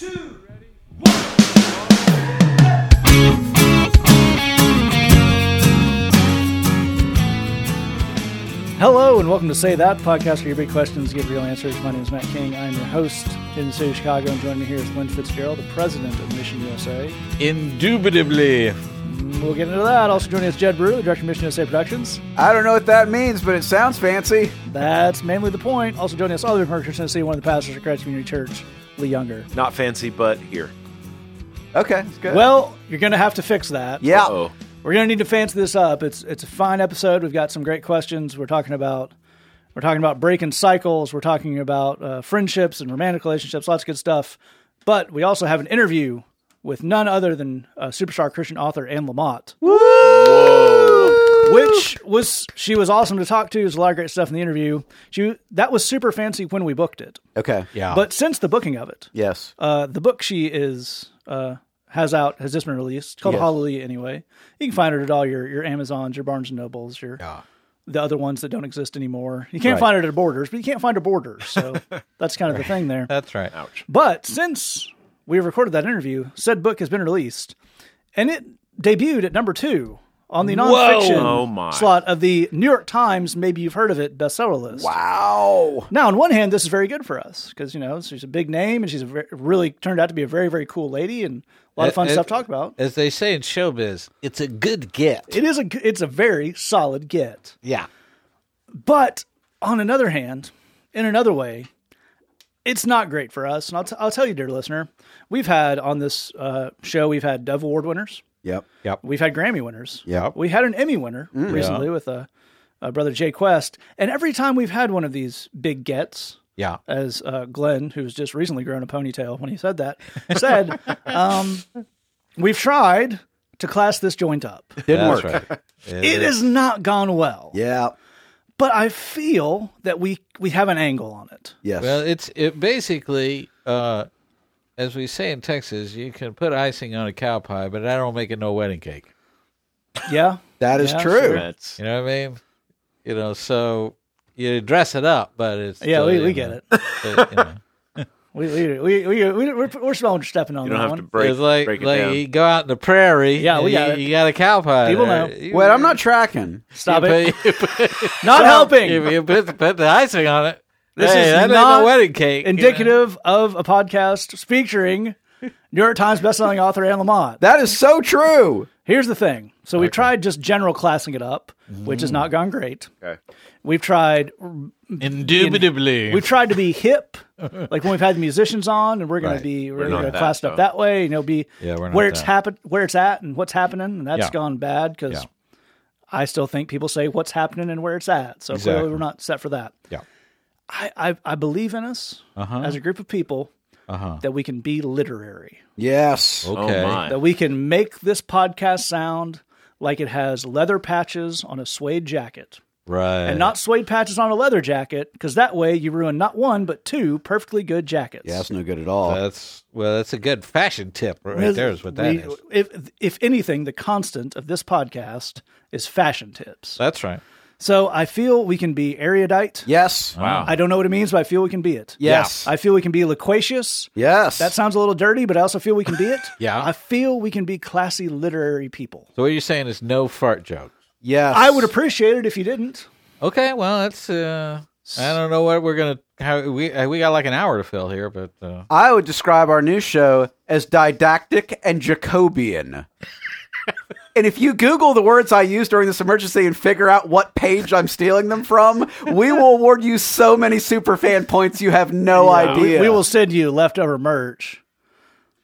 Hello and welcome to Say That podcast where your big questions get real answers. My name is Matt King. I'm your host in the city of Chicago, and joining me here is Lynn Fitzgerald, the president of Mission USA. Indubitably. We'll get into that. Also joining us, Jed Brew, the director of Mission USA Productions. I don't know what that means, but it sounds fancy. That's mainly the point. Also joining us, all the Mercer, Tennessee, one of the pastors of Christ Community Church, Lee Younger. Not fancy, but here. Okay, that's good. Well, you're going to have to fix that. yeah. Oh, We're going to need to fancy this up. It's it's a fine episode. We've got some great questions. We're talking about we're talking about breaking cycles. We're talking about uh, friendships and romantic relationships. Lots of good stuff. But we also have an interview with none other than uh, superstar Christian author Anne Lamott, which was she was awesome to talk to. There's a lot of great stuff in the interview. She that was super fancy when we booked it. Okay. Yeah. But since the booking of it, Yes. uh, the book she is uh, has out has just been released. It's called Yes. Hallelujah. Anyway, you can find it at all your your Amazons, your Barnes and Nobles, your Yeah. the other ones that don't exist anymore. You can't Right. find it at Borders, but you can't find a Borders. So that's kind of the thing there. That's right. ouch. But since we recorded that interview, said book has been released, and it debuted at number two on the nonfiction Oh, slot of the New York Times. Maybe you've heard of it bestseller list. Wow. Now, on one hand, this is very good for us because you know she's a big name and she's a very, really turned out to be a very very cool lady and a lot of fun It- stuff it- to talk about. As they say in showbiz, it's a good get. It is a, it's a very solid get, yeah. but on another hand, in another way, it's not great for us. And I'll, t- I'll tell you, dear listener, we've had on this uh, show we've had Dove Award winners, Yep. Yep. we've had Grammy winners, Yep. we had an Emmy winner Mm. recently with uh, uh, brother Jay Quest, and every time we've had one of these big gets, Yeah. as uh, Glenn, who's just recently grown a ponytail when he said that, said, um, we've tried to class this joint up. Didn't That's work. right. It has not gone well, Yeah. but I feel that we we have an angle on it. Yes. Well, it's it basically, uh, as we say in Texas, you can put icing on a cow pie, but that don't make it no wedding cake. Yeah, that is yeah, true. sure. That's You know what I mean? You know, so you dress it up, but it's yeah, we, we get it. but, you know. We we we we we we're, we're still stepping on you that don't have one. to break, it's like break it like down. you go out in the prairie. Yeah, we and got you, it. You got a cow pie. People there. know. You- Wait, I'm not tracking. Stop you it! put- you put- Not helping. If you put, put the icing on it, This hey, is that ain't not no wedding cake. you know? Indicative of a podcast featuring New York Times bestselling author Anne Lamott. That is so true. Here's the thing. So we've tried just general classing it up, which has mm. not gone great. Okay. We've tried Indubitably. we've tried to be hip, like when we've had the musicians on, and we're going Right. to be we're, We're going not to that, class it up though. that way. You know, be Yeah, we're not where it's that. happen, where it's at, and what's happening, and that's Yeah. gone bad because Yeah. I still think people say what's happening and where it's at. So Exactly. clearly, we're not set for that. yeah. I I, I believe in us Uh-huh. as a group of people Uh-huh. that we can be literary, Yes. Okay. Oh my. that we can make this podcast sound like it has leather patches on a suede jacket. Right. and not suede patches on a leather jacket because that way you ruin not one but two perfectly good jackets. Yeah, that's no good at all. That's well, that's a good fashion tip right Because there is what that we- is. If if anything, the constant of this podcast is fashion tips. That's right. So I feel we can be erudite. yes. wow. I don't know what it means, but I feel we can be it. Yes. I feel we can be loquacious. yes. That sounds a little dirty, but I also feel we can be it. Yeah. I feel we can be classy literary people. So what you're saying is no fart joke. yes. I would appreciate it if you didn't. Okay, well that's uh I don't know what we're gonna how we uh, we got like an hour to fill here, but uh, I would describe our new show as didactic and Jacobian. and if you Google the words I use during this emergency and figure out what page I'm stealing them from, we will award you so many super fan points you have no We, idea. we will send you leftover merch.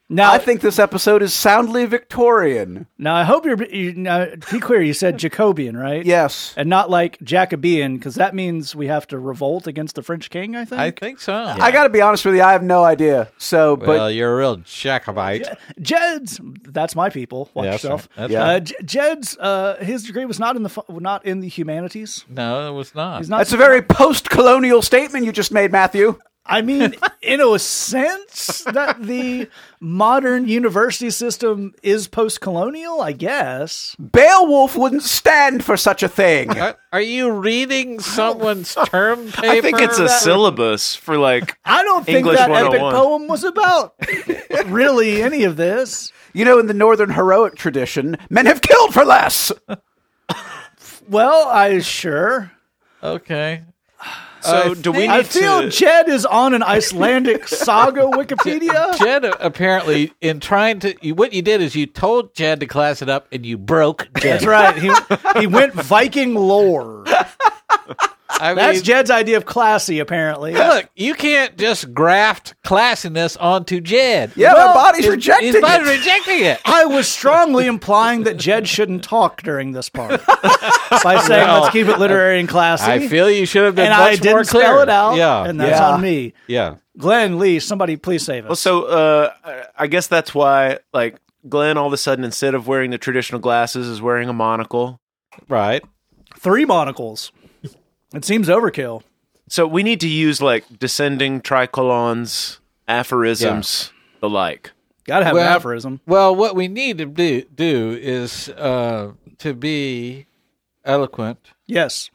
Now, I think this episode is soundly Victorian. now I hope you're. You, now, be clear, you said Jacobian, right? Yes. and not like Jacobean, because that means we have to revolt against the French king. I think. I think so. I got to be honest with you, I have no idea. So, well, but you're a real Jacobite. Jed's. That's my people. Watch Yeah, yourself. right. That's Yeah. Uh, J- Jed's. Uh, his degree was not in the not in the humanities. No, it was not. He's not. that's a very post-colonial statement you just made, Matthew. I mean, in a sense, that the modern university system is post colonial, I guess. Beowulf wouldn't stand for such a thing. Are, are you reading someone's term paper? I think it's a that- syllabus for like I don't think English that epic oh poem was about really any of this. You know, in the northern heroic tradition, men have killed for less. Well, I sure. Okay. So do we need I feel to Jed is on an Icelandic saga Wikipedia. Jed apparently, in trying to, you, what you did is you told Jed to class it up, and you broke Jed. That's right. He he went Viking lore. I That's mean, Jed's idea of classy, apparently. look, you can't just graft classiness onto Jed. Yeah, Well, my body's rejecting His body's it. rejecting it. I was strongly implying that Jed shouldn't talk during this part by saying, Well, "Let's keep it literary and classy." I feel you should have been and much I didn't clear. spell it out. Yeah, and that's Yeah. on me. yeah. Glenn Lee, somebody please save us. Well, so uh, I guess that's why, like, Glenn all of a sudden, instead of wearing the traditional glasses, is wearing a monocle. Right. Three monocles. It seems overkill. So we need to use like descending tricolons, aphorisms, the like. Got to have Well- an aphorism. Well, what we need to do, do is uh, to be eloquent, Yes,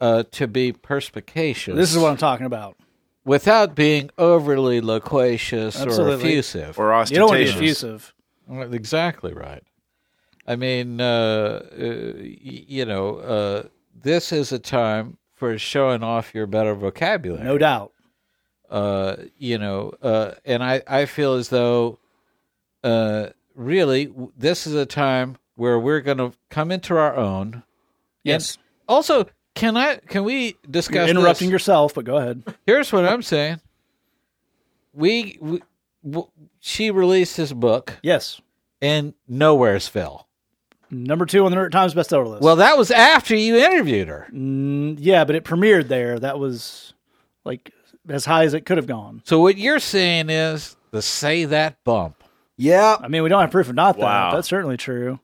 uh, to be perspicacious. this is what I'm talking about. without being overly loquacious or effusive. Or ostentatious. You don't want to be effusive. Exactly right. I mean, uh, uh, you know, uh, this is a time for showing off your better vocabulary. No doubt. uh, you know, uh, and I, I feel as though, uh, really, this is a time where we're going to come into our own. Yes. Also, can I, can we discuss You're interrupting this? yourself, but go ahead. Here's what I'm saying. We, we w- she released this book, Yes. and nowhere's fell. Number two on the New York Times bestseller list. Well, that was after you interviewed her. Mm, yeah, but it premiered there. That was like as high as it could have gone. So what you're saying is the say that bump. Yeah, I mean, we don't have proof of not Wow. that. That's certainly true.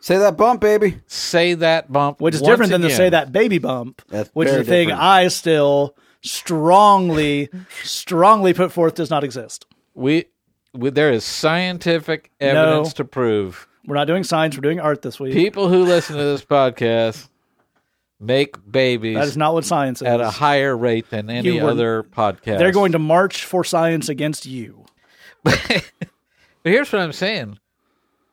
say that bump, baby. Say that bump, Which is once different than to again. say that baby bump, That's which is very a thing. I still strongly, strongly put forth does not exist. We, we there is scientific evidence to prove We're not doing science. We're doing art this week. people who listen to this podcast make babies that is not what science is. at a higher rate than any were- other podcast. They're going to march for science against you. But here's what I'm saying: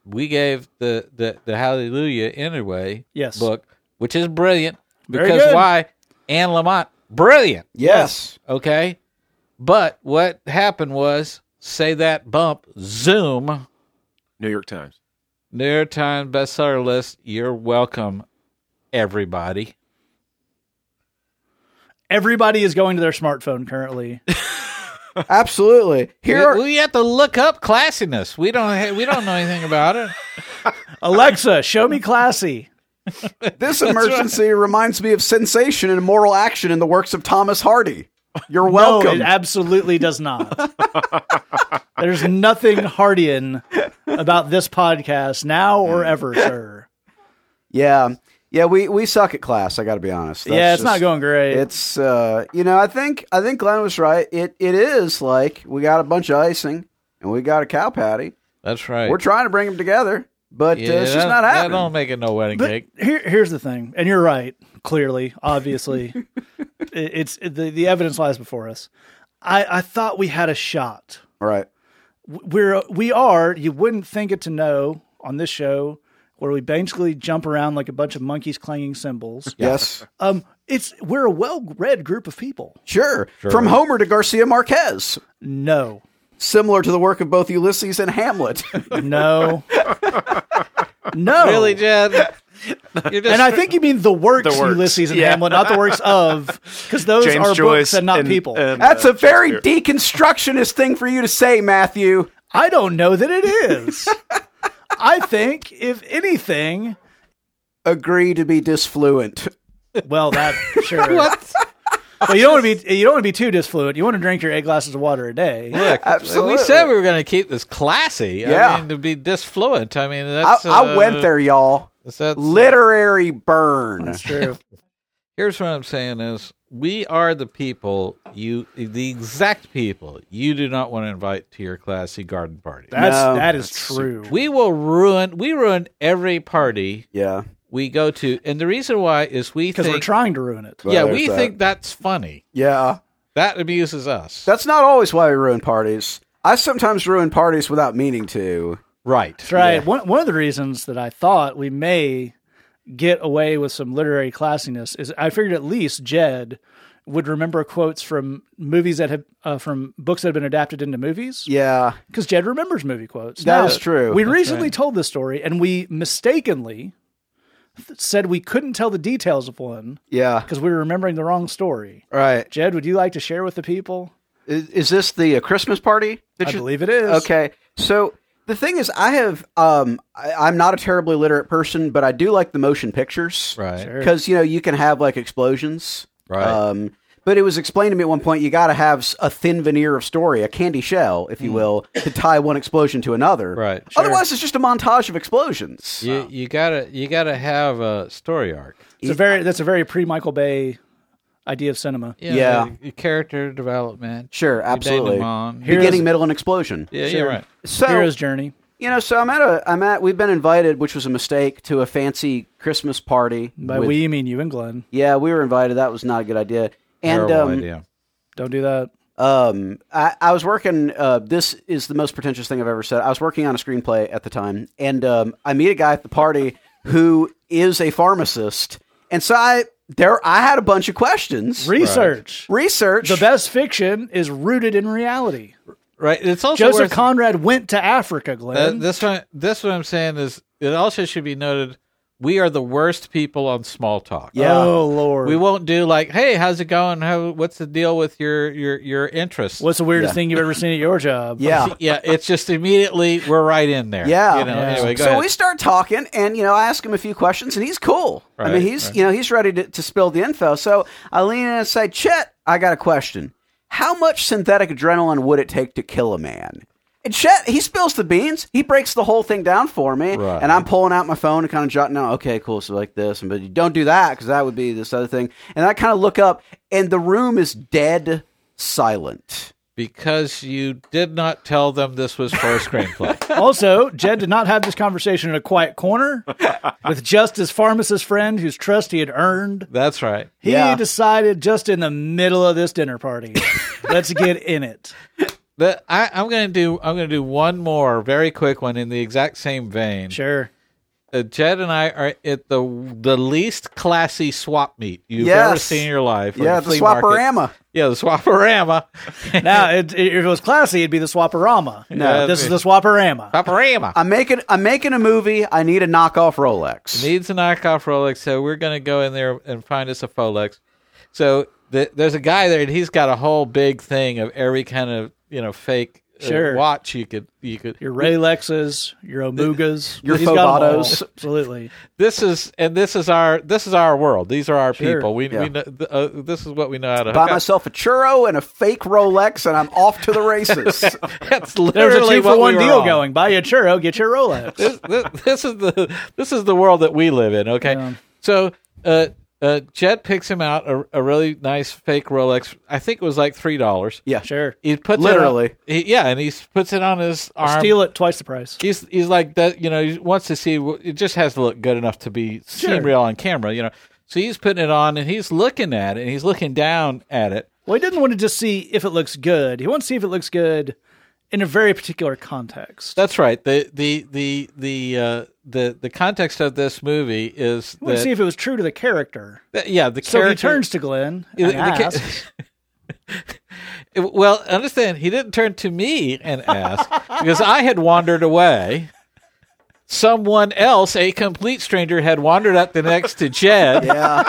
we gave the the, the Hallelujah Anyway Yes. book, which is brilliant. Because why? Anne Lamott, brilliant. Yes. Okay, but what happened was say that bump Zoom New York Times. New York Times bestseller list. You're welcome, everybody. Everybody is going to their smartphone currently. Absolutely. Here are we have to look up classiness. We don't. Ha- we don't know anything about it. Alexa, show me classy. this emergency reminds me of sensation and moral action in the works of Thomas Hardy. You're welcome. No, it absolutely does not. There's nothing Hardian about this podcast now or ever, sir. yeah. Yeah, we, we suck at class, I gotta be honest. That's yeah, it's not going great. It's uh you know, I think I think Glenn was right. It it is like we got a bunch of icing and we got a cow patty. That's right. We're trying to bring them together, but uh, it's just that- not That happening. don't make it no wedding but cake. here, here's the thing, and you're right. Clearly, obviously, it, it's the the evidence lies before us. I I thought we had a shot. Right. We're we are. You wouldn't think it to know on this show where we basically jump around like a bunch of monkeys clanging cymbals. Yes. Um, it's we're a well-read group of people. Sure. From Homer to Garcia Marquez. No, Similar to the work of both Ulysses and Hamlet. no, no. Really, Jed? You're just And I think you mean the works, The works, Ulysses and yeah. Hamlet, not the works of, because those James are Joyce books and not and- people. and, That's uh, a very deconstructionist thing for you to say, Matthew. I don't know that it is. I think, if anything, Agree to be disfluent. well, that sure. what? But you don't want to be you don't want to be too disfluent. You want to drink your eight glasses of water a day. Look, Absolutely. we said we were going to keep this classy. Yeah. I mean, to be disfluent. I mean, I, that's. I went uh, there, y'all. That's, Literary burn. That's true. Here's what I'm saying: is we are the people you, the exact people you do not want to invite to your classy garden party. That's No, that is that's true. we will ruin. We ruin every party Yeah. we go to, and the reason why is we Because we're trying to ruin it. Well, yeah, there's we that. think that's funny. Yeah. That amuses us. That's not always why we ruin parties. I sometimes ruin parties without meaning to. Right. That's right. Yeah. One one of the reasons that I thought we may get away with some literary classiness is I figured at least Jed would remember quotes from movies that have uh, from books that have been adapted into movies Yeah. because Jed remembers movie quotes. That Now, is true. We recently told this story and we mistakenly th- said we couldn't tell the details of one Yeah. because we were remembering the wrong story. Right. Jed, would you like to share with the people? Is, is this the uh, Christmas party? that I you- believe it is. Okay. So the thing is, I have, um, I, I'm not a terribly literate person, but I do like the motion pictures. Right. Because, you know, you can have like explosions. Right. Um, but it was explained to me at one point you got to have a thin veneer of story, a candy shell, if you will, to tie one explosion to another. Hmm. Right. Otherwise, it's just a montage of explosions. You you gotta you gotta have a story arc. It's a very that's a very pre Michael Bay idea of cinema. You know, Yeah. your character development. Sure, your absolutely. denouement. Here's- Beginning, middle, and explosion. Yeah, Sure. you're right. So Hero's journey. you know, so I'm at a, I'm at, we've been invited, which was a mistake, to a fancy Christmas party. By with- we you mean you and Glenn. yeah, we were invited. That was not a good idea. And Terrible um, idea. Don't do that. um, I, I was working. Uh, this is the most pretentious thing I've ever said. I was working on a screenplay at the time, and um, I meet a guy at the party who is a pharmacist, and so I there I had a bunch of questions. Research. Research. The best fiction is rooted in reality. Right. It's also Joseph worth, Conrad went to Africa, uh, Glenn. this one. This what I'm saying is it also should be noted. We are the worst people on small talk. Yeah. Oh Lord. We won't do like, hey, how's it going? How what's the deal with your your your interests? What's the weirdest Yeah. thing you've ever seen at your job? yeah. yeah, it's just immediately we're right in there. Yeah. You know, Yeah. anyway, go so ahead. we start talking, and you know, I ask him a few questions, and he's cool. I mean, he's right. you know he's ready to, to spill the info. So I lean in and say, Chet, I got a question. How much synthetic adrenaline would it take to kill a man? And Chet, he spills the beans. He breaks the whole thing down for me, Right. and I'm pulling out my phone and kind of jotting down. Okay, cool. So like this, and but you don't do that because that would be this other thing. And I kind of look up, and the room is dead silent. because you did not tell them this was for a screenplay. Also, Jed did not have this conversation in a quiet corner with just his pharmacist friend whose trust he had earned. That's right. He Yeah. decided just in the middle of this dinner party, let's get in it. The, I, I'm going to do. I'm to do one more very quick one in the exact same vein. Sure. Uh, Jed and I are at the the least classy swap meet you've Yes. ever seen in your life. Yeah, the market. swaparama. Yeah, the swaparama. Now, it, it- if it was classy, it'd be the Swaparama. No. this is the Swaparama. Swaparama. I'm making I'm making a movie. I need a knockoff Rolex. needs a knockoff Rolex, so we're going to go in there and find us a Folex. So the, there's a guy there, and he's got a whole big thing of every kind of you know fake uh, Sure. watch you could you could. Your Raylexes, your Omugas, Your He's got 'em all. Fogatos. Absolutely. This is and this is our this is our world. These are our Sure. people. We Yeah. we know, th- uh, this is what we know how to Buy hook up. myself a churro and a fake Rolex, and I'm off to the races. That's There's a literally two what for one we deal on. going. Buy you a churro, get your Rolex. this, this, this is the this is the world that we live in. Okay, Yeah. so uh, uh, Jed picks him out a, a really nice fake Rolex. I think it was like three dollars. yeah, Sure. He puts Literally. it on, he, yeah, and he puts it on his arm. Steal it twice the price. He's he's like that. You know, he wants to see. It just has to look good enough to be Sure. seen real on camera. You know, so he's putting it on and he's looking at it and he's looking down at it. Well, he didn't want to just see if it looks good. He wants to see if it looks good in a very particular context. That's right. The the the the uh, the the context of this movie is He wanted that, see if it was true to the character. that- yeah the So character So he turns to Glenn the- and the ca- asks, well, understand he didn't turn to me and ask because I had wandered away. Someone else, a complete stranger, had wandered up the next to Jed. yeah.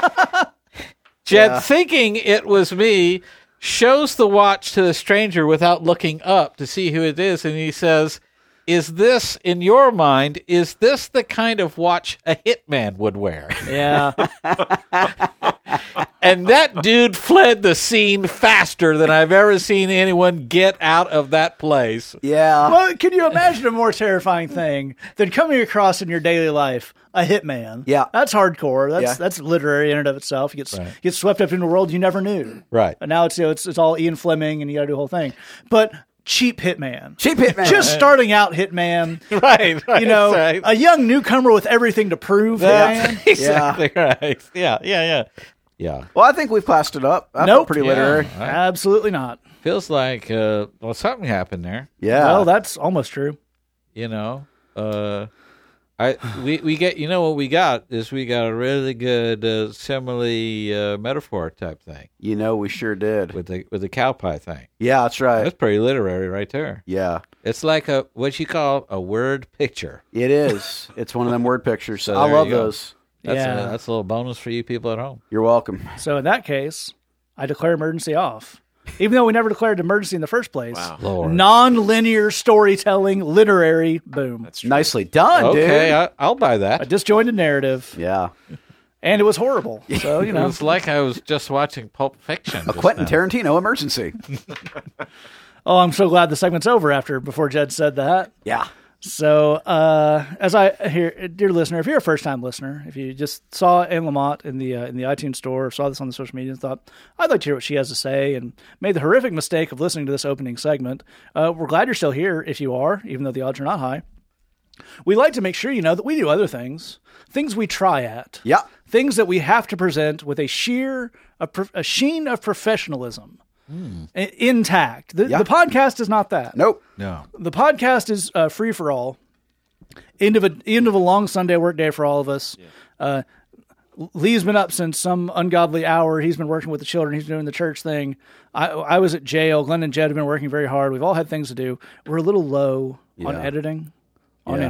Jed, Yeah. thinking it was me, shows the watch to the stranger without looking up to see who it is, and he says, "Is this, in your mind, is this the kind of watch a hitman would wear?" "Yeah." and that dude fled the scene faster than I've ever seen anyone get out of that place. Yeah. Well, can you imagine a more terrifying thing than coming across in your daily life a hitman? Yeah. that's hardcore. That's Yeah. that's literary in and of itself. You get Right. get swept up into a world you never knew. Right. And now it's you know, it's it's all Ian Fleming, and you got to do the whole thing. But cheap hitman, Cheap hitman. just starting out hitman. Right, right. You know, right. a young newcomer with everything to prove. That's hitman. exactly right. Yeah, yeah, yeah. Yeah. well, I think we've classed it up. I Nope. felt pretty Yeah. literary. Right. Absolutely not. Feels like uh well something happened there. Yeah. Well, that's almost true. you know uh i we we get you know what we got is we got a really good uh, simile uh, metaphor type thing you know, we sure did. with the with the cow pie thing Yeah, that's right. that's pretty literary right there Yeah, it's like a what you call a word picture it is. It's one of them word pictures. So I love those. that's Yeah. a, that's a little bonus for you people at home You're welcome. So in that case, I declare emergency off. Even though we never declared emergency in the first place. Wow. Lord. Non-linear storytelling, literary, boom. That's true. Nicely done, okay dude. I, i'll buy that. A that disjointed narrative, yeah. and it was horrible. So you it know, was like i was just watching pulp fiction A Quentin now. Tarantino emergency. oh, I'm so glad the segment's over after before Jed said that. Yeah. So, uh, as I hear, dear listener, if you're a first time listener, if you just saw Anne Lamott in the uh, in the iTunes store, or saw this on the social media, and thought I'd like to hear what she has to say, and made the horrific mistake of listening to this opening segment, uh, we're glad you're still here. If you are, even though the odds are not high, we like to make sure you know that we do other things, things we try at, Yeah. things that we have to present with a sheer a, pro- a sheen of professionalism. I- Intact. The, Yeah. the podcast is not that Nope. no the podcast is uh, free for all. End of a end of a long Sunday work day for all of us. Uh, Lee's been up since some ungodly hour. He's been working with the children. He's doing the church thing. I, I was at jail. Glenn and Jed have been working very hard. We've all had things to do. We're a little low on editing, on Yeah.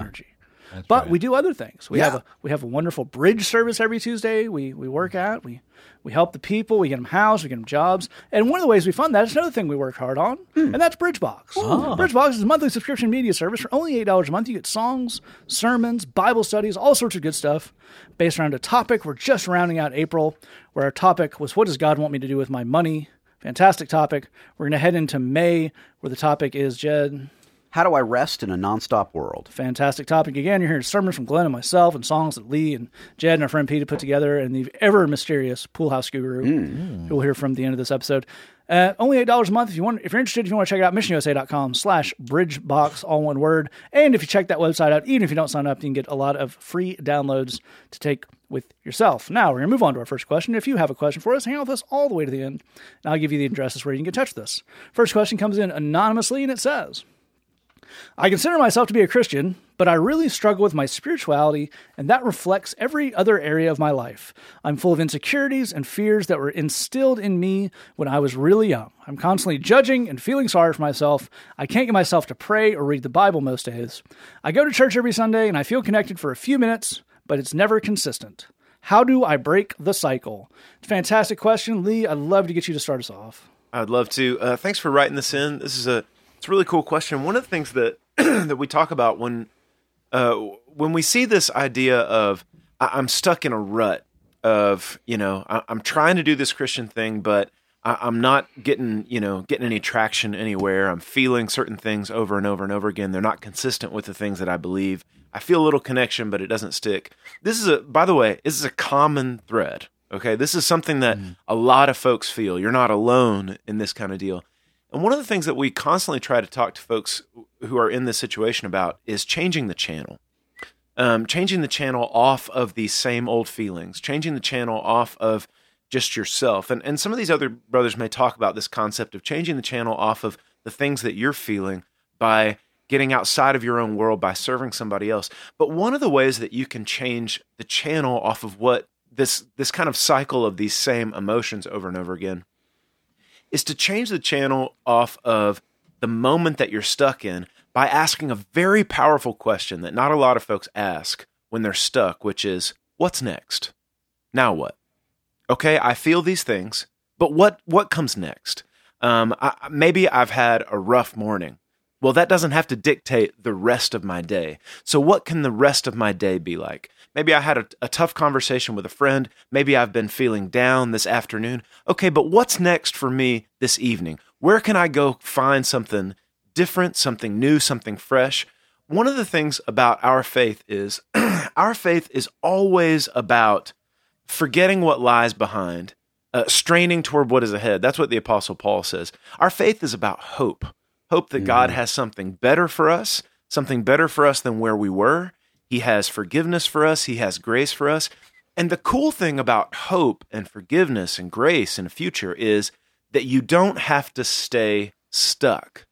Energy. but we do other things. We have a we have a wonderful bridge service every Tuesday. We we work at we we help the people. We get them housed. We get them jobs. And one of the ways we fund that is another thing we work hard on, hmm. and that's BridgeBox. Oh. BridgeBox is a monthly subscription media service for only eight dollars a month. You get songs, sermons, Bible studies, all sorts of good stuff based around a topic. We're just rounding out April, where our topic was "What does God want me to do with my money?" Fantastic topic. We're going to head into May, where the topic is Jed. How do I rest in a nonstop world? Fantastic topic. Again, you're hearing sermons from Glenn and myself and songs that Lee and Jed and our friend Pete put together and the ever mysterious Pool House Guru, who we'll hear from at the end of this episode. Uh, only eight dollars a month. If you want, if you're interested, if you want to check it out, missionusa.com slash bridgebox, all one word. And if you check that website out, even if you don't sign up, you can get a lot of free downloads to take with yourself. Now we're gonna move on to our first question. If you have a question for us, hang out with us all the way to the end, and I'll give you the addresses where you can get in touch with us. First question comes in anonymously, and it says. I consider myself to be a Christian, but I really struggle with my spirituality, and that reflects every other area of my life. I'm full of insecurities and fears that were instilled in me when I was really young. I'm constantly judging and feeling sorry for myself. I can't get myself to pray or read the Bible most days. I go to church every Sunday and I feel connected for a few minutes, but it's never consistent. How do I break the cycle? Fantastic question, Lee. I'd love to get you to start us off. I'd love to. Uh, thanks for writing this in. This is a it's a really cool question. One of the things that that we talk about when uh, when we see this idea of I- I'm stuck in a rut of you know I- I'm trying to do this Christian thing, but I- I'm not getting you know getting any traction anywhere. I'm feeling certain things over and over and over again. They're not consistent with the things that I believe. I feel a little connection, but it doesn't stick. This is a by the way, this is a common thread. Okay, this is something that a lot of folks feel. You're not alone in this kind of deal. And one of the things that we constantly try to talk to folks who are in this situation about is changing the channel. Um, changing the channel off of these same old feelings, changing the channel off of just yourself. And, and some of these other brothers may talk about this concept of changing the channel off of the things that you're feeling by getting outside of your own world by serving somebody else. But one of the ways that you can change the channel off of what this this kind of cycle of these same emotions over and over again is to change the channel off of the moment that you're stuck in by asking a very powerful question that not a lot of folks ask when they're stuck, which is, what's next? Now what? Okay, I feel these things, but what what comes next? Um, I, maybe I've had a rough morning. Well, that doesn't have to dictate the rest of my day. So, what can the rest of my day be like? Maybe I had a, a tough conversation with a friend. Maybe I've been feeling down this afternoon. Okay, but what's next for me this evening? Where can I go find something different, something new, something fresh? One of the things about our faith is our faith is always about forgetting what lies behind, uh, straining toward what is ahead. That's what the Apostle Paul says. Our faith is about hope hope that God has something better for us, something better for us than where we were. He has forgiveness for us, He has grace for us. And the cool thing about hope and forgiveness and grace in the future is that you don't have to stay stuck.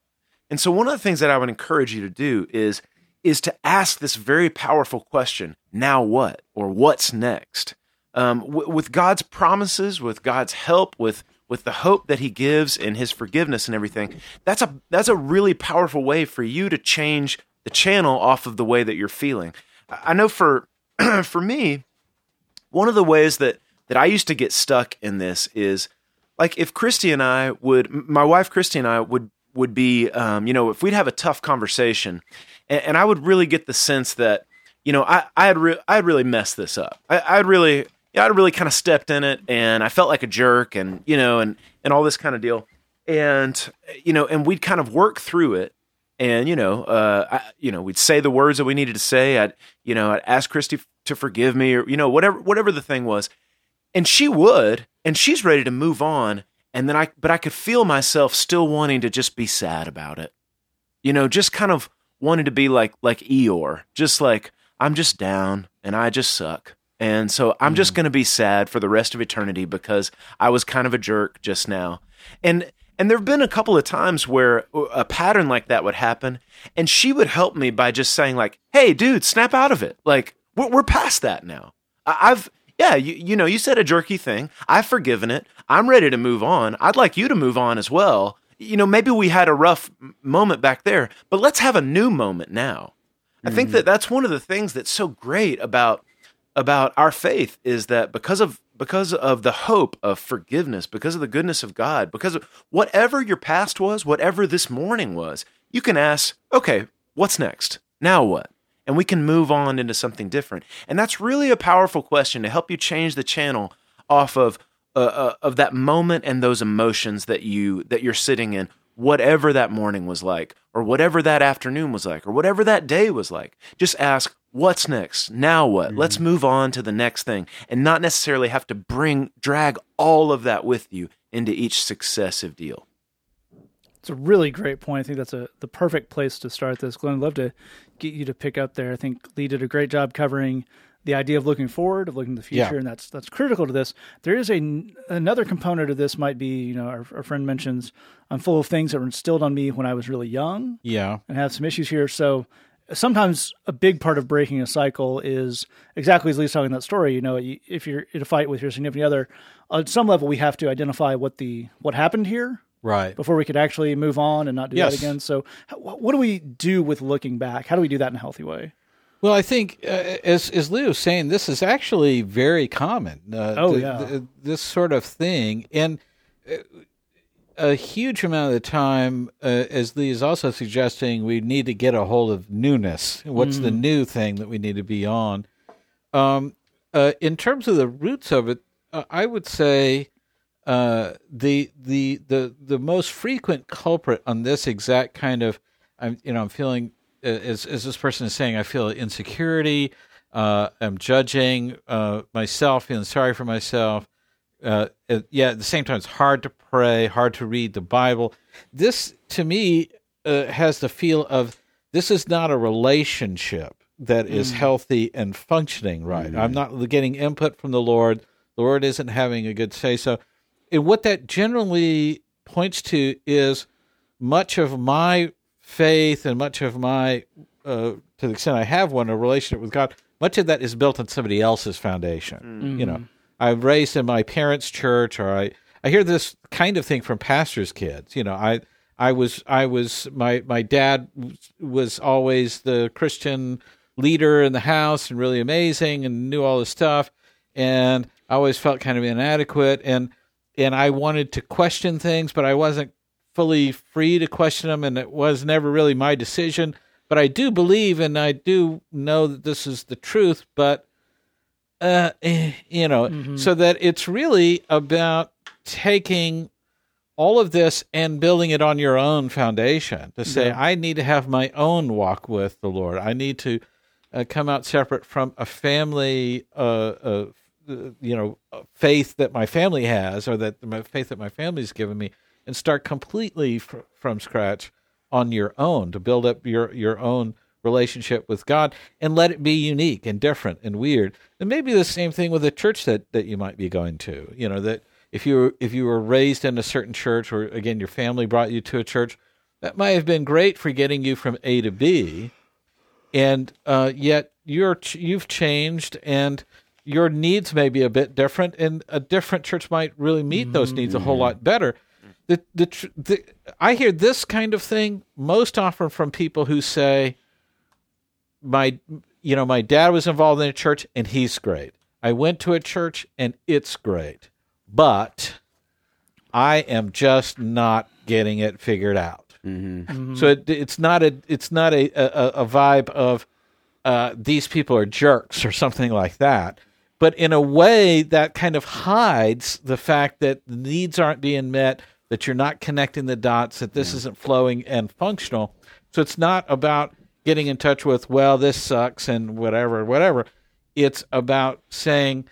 And so one of the things that I would encourage you to do is is to ask this very powerful question, now what or what's next? Um, w- with God's promises, with God's help, with with the hope that he gives and his forgiveness and everything, that's a that's a really powerful way for you to change the channel off of the way that you're feeling. I know for for me, one of the ways that that I used to get stuck in this is like if Christy and I would, my wife Christy and I would would be, um, you know, if we'd have a tough conversation, and, and I would really get the sense that, you know, I I had re- I had really messed this up. I, I'd really yeah, I really kind of stepped in it and I felt like a jerk and, you know, and, and all this kind of deal. And, you know, and we'd kind of work through it. And, you know, uh, I, you know, we'd say the words that we needed to say. I'd, you know, I'd ask Christy to forgive me or, you know, whatever, whatever the thing was. And she would, and she's ready to move on. And then I, but I could feel myself still wanting to just be sad about it. You know, just kind of wanting to be like, like Eeyore, just like, I'm just down and I just suck and so I'm just mm. going to be sad for the rest of eternity because I was kind of a jerk just now. And and there've been a couple of times where a pattern like that would happen and she would help me by just saying like, "Hey dude, snap out of it. Like we're, we're past that now. I've yeah, you, you know, you said a jerky thing. I've forgiven it. I'm ready to move on. I'd like you to move on as well. You know, maybe we had a rough moment back there, but let's have a new moment now. I think mm-hmm. that that's one of the things that's so great about about our faith is that because of because of the hope of forgiveness, because of the goodness of God, because of whatever your past was, whatever this morning was, you can ask, okay, what's next? Now what? And we can move on into something different. And that's really a powerful question to help you change the channel off of uh, uh, of that moment and those emotions that you that you're sitting in whatever that morning was like or whatever that afternoon was like or whatever that day was like just ask what's next? Now what? Mm-hmm. Let's move on to the next thing and not necessarily have to bring, drag all of that with you into each successive deal. It's a really great point. I think that's a the perfect place to start this. Glenn, I'd love to get you to pick up there. I think Lee did a great job covering the idea of looking forward, of looking to the future, yeah. and that's that's critical to this. There is a another component of this might be, you know, our, our friend mentions I'm full of things that were instilled on me when I was really young, yeah, and have some issues here. So sometimes a big part of breaking a cycle is exactly as Lee's telling that story. You know, if you're in a fight with your significant other, at some level we have to identify what the what happened here, right, before we could actually move on and not do yes. that again. So, what do we do with looking back? How do we do that in a healthy way? Well, I think uh, as as Leo was saying, this is actually very common. Uh, oh the, yeah, the, this sort of thing, and uh, a huge amount of the time, uh, as Lee is also suggesting, we need to get a hold of newness. What's mm. the new thing that we need to be on? Um, uh, in terms of the roots of it, uh, I would say uh, the the the the most frequent culprit on this exact kind of, I'm you know I'm feeling as as this person is saying, I feel insecurity. Uh, I'm judging myself, feeling sorry for myself uh, yeah, at the same time, it's hard to pray, hard to read the Bible. This, to me, uh, has the feel of this is not a relationship that is mm. healthy and functioning right. Mm. I'm not getting input from the Lord. The Lord isn't having a good say. So, and what that generally points to is much of my faith and much of my, uh, to the extent I have one, a relationship with God, much of that is built on somebody else's foundation. Mm. You know, I'm raised in my parents' church, or I I hear this kind of thing from pastors' kids. You know, I I was I was my my dad was always the Christian leader in the house and really amazing and knew all this stuff, and I always felt kind of inadequate and and I wanted to question things, but I wasn't fully free to question them, and it was never really my decision. But I do believe, and I do know that this is the truth, but uh, eh, you know, so that it's really about taking all of this and building it on your own foundation to say, I need to have my own walk with the Lord. I need to uh, come out separate from a family, uh, uh, you know, faith that my family has or that my faith that my family's given me and start completely fr- from scratch on your own to build up your, your own relationship with God and let it be unique and different and weird. And maybe the same thing with a church that, that you might be going to. You know, that if you were, if you were raised in a certain church or again your family brought you to a church, that might have been great for getting you from A to B. And uh, yet you're ch- you've changed and your needs may be a bit different and a different church might really meet those needs a whole lot better. The, the, the I hear this kind of thing most often from people who say, my you know my dad was involved in a church and he's great. I went to a church and it's great but i am just not getting it figured out. So it, it's not a it's not a, a, a vibe of uh, these people are jerks or something like that. But in a way that kind of hides the fact that the needs aren't being met that you're not connecting the dots that this isn't flowing and functional so it's not about getting in touch with well this sucks and whatever whatever it's about saying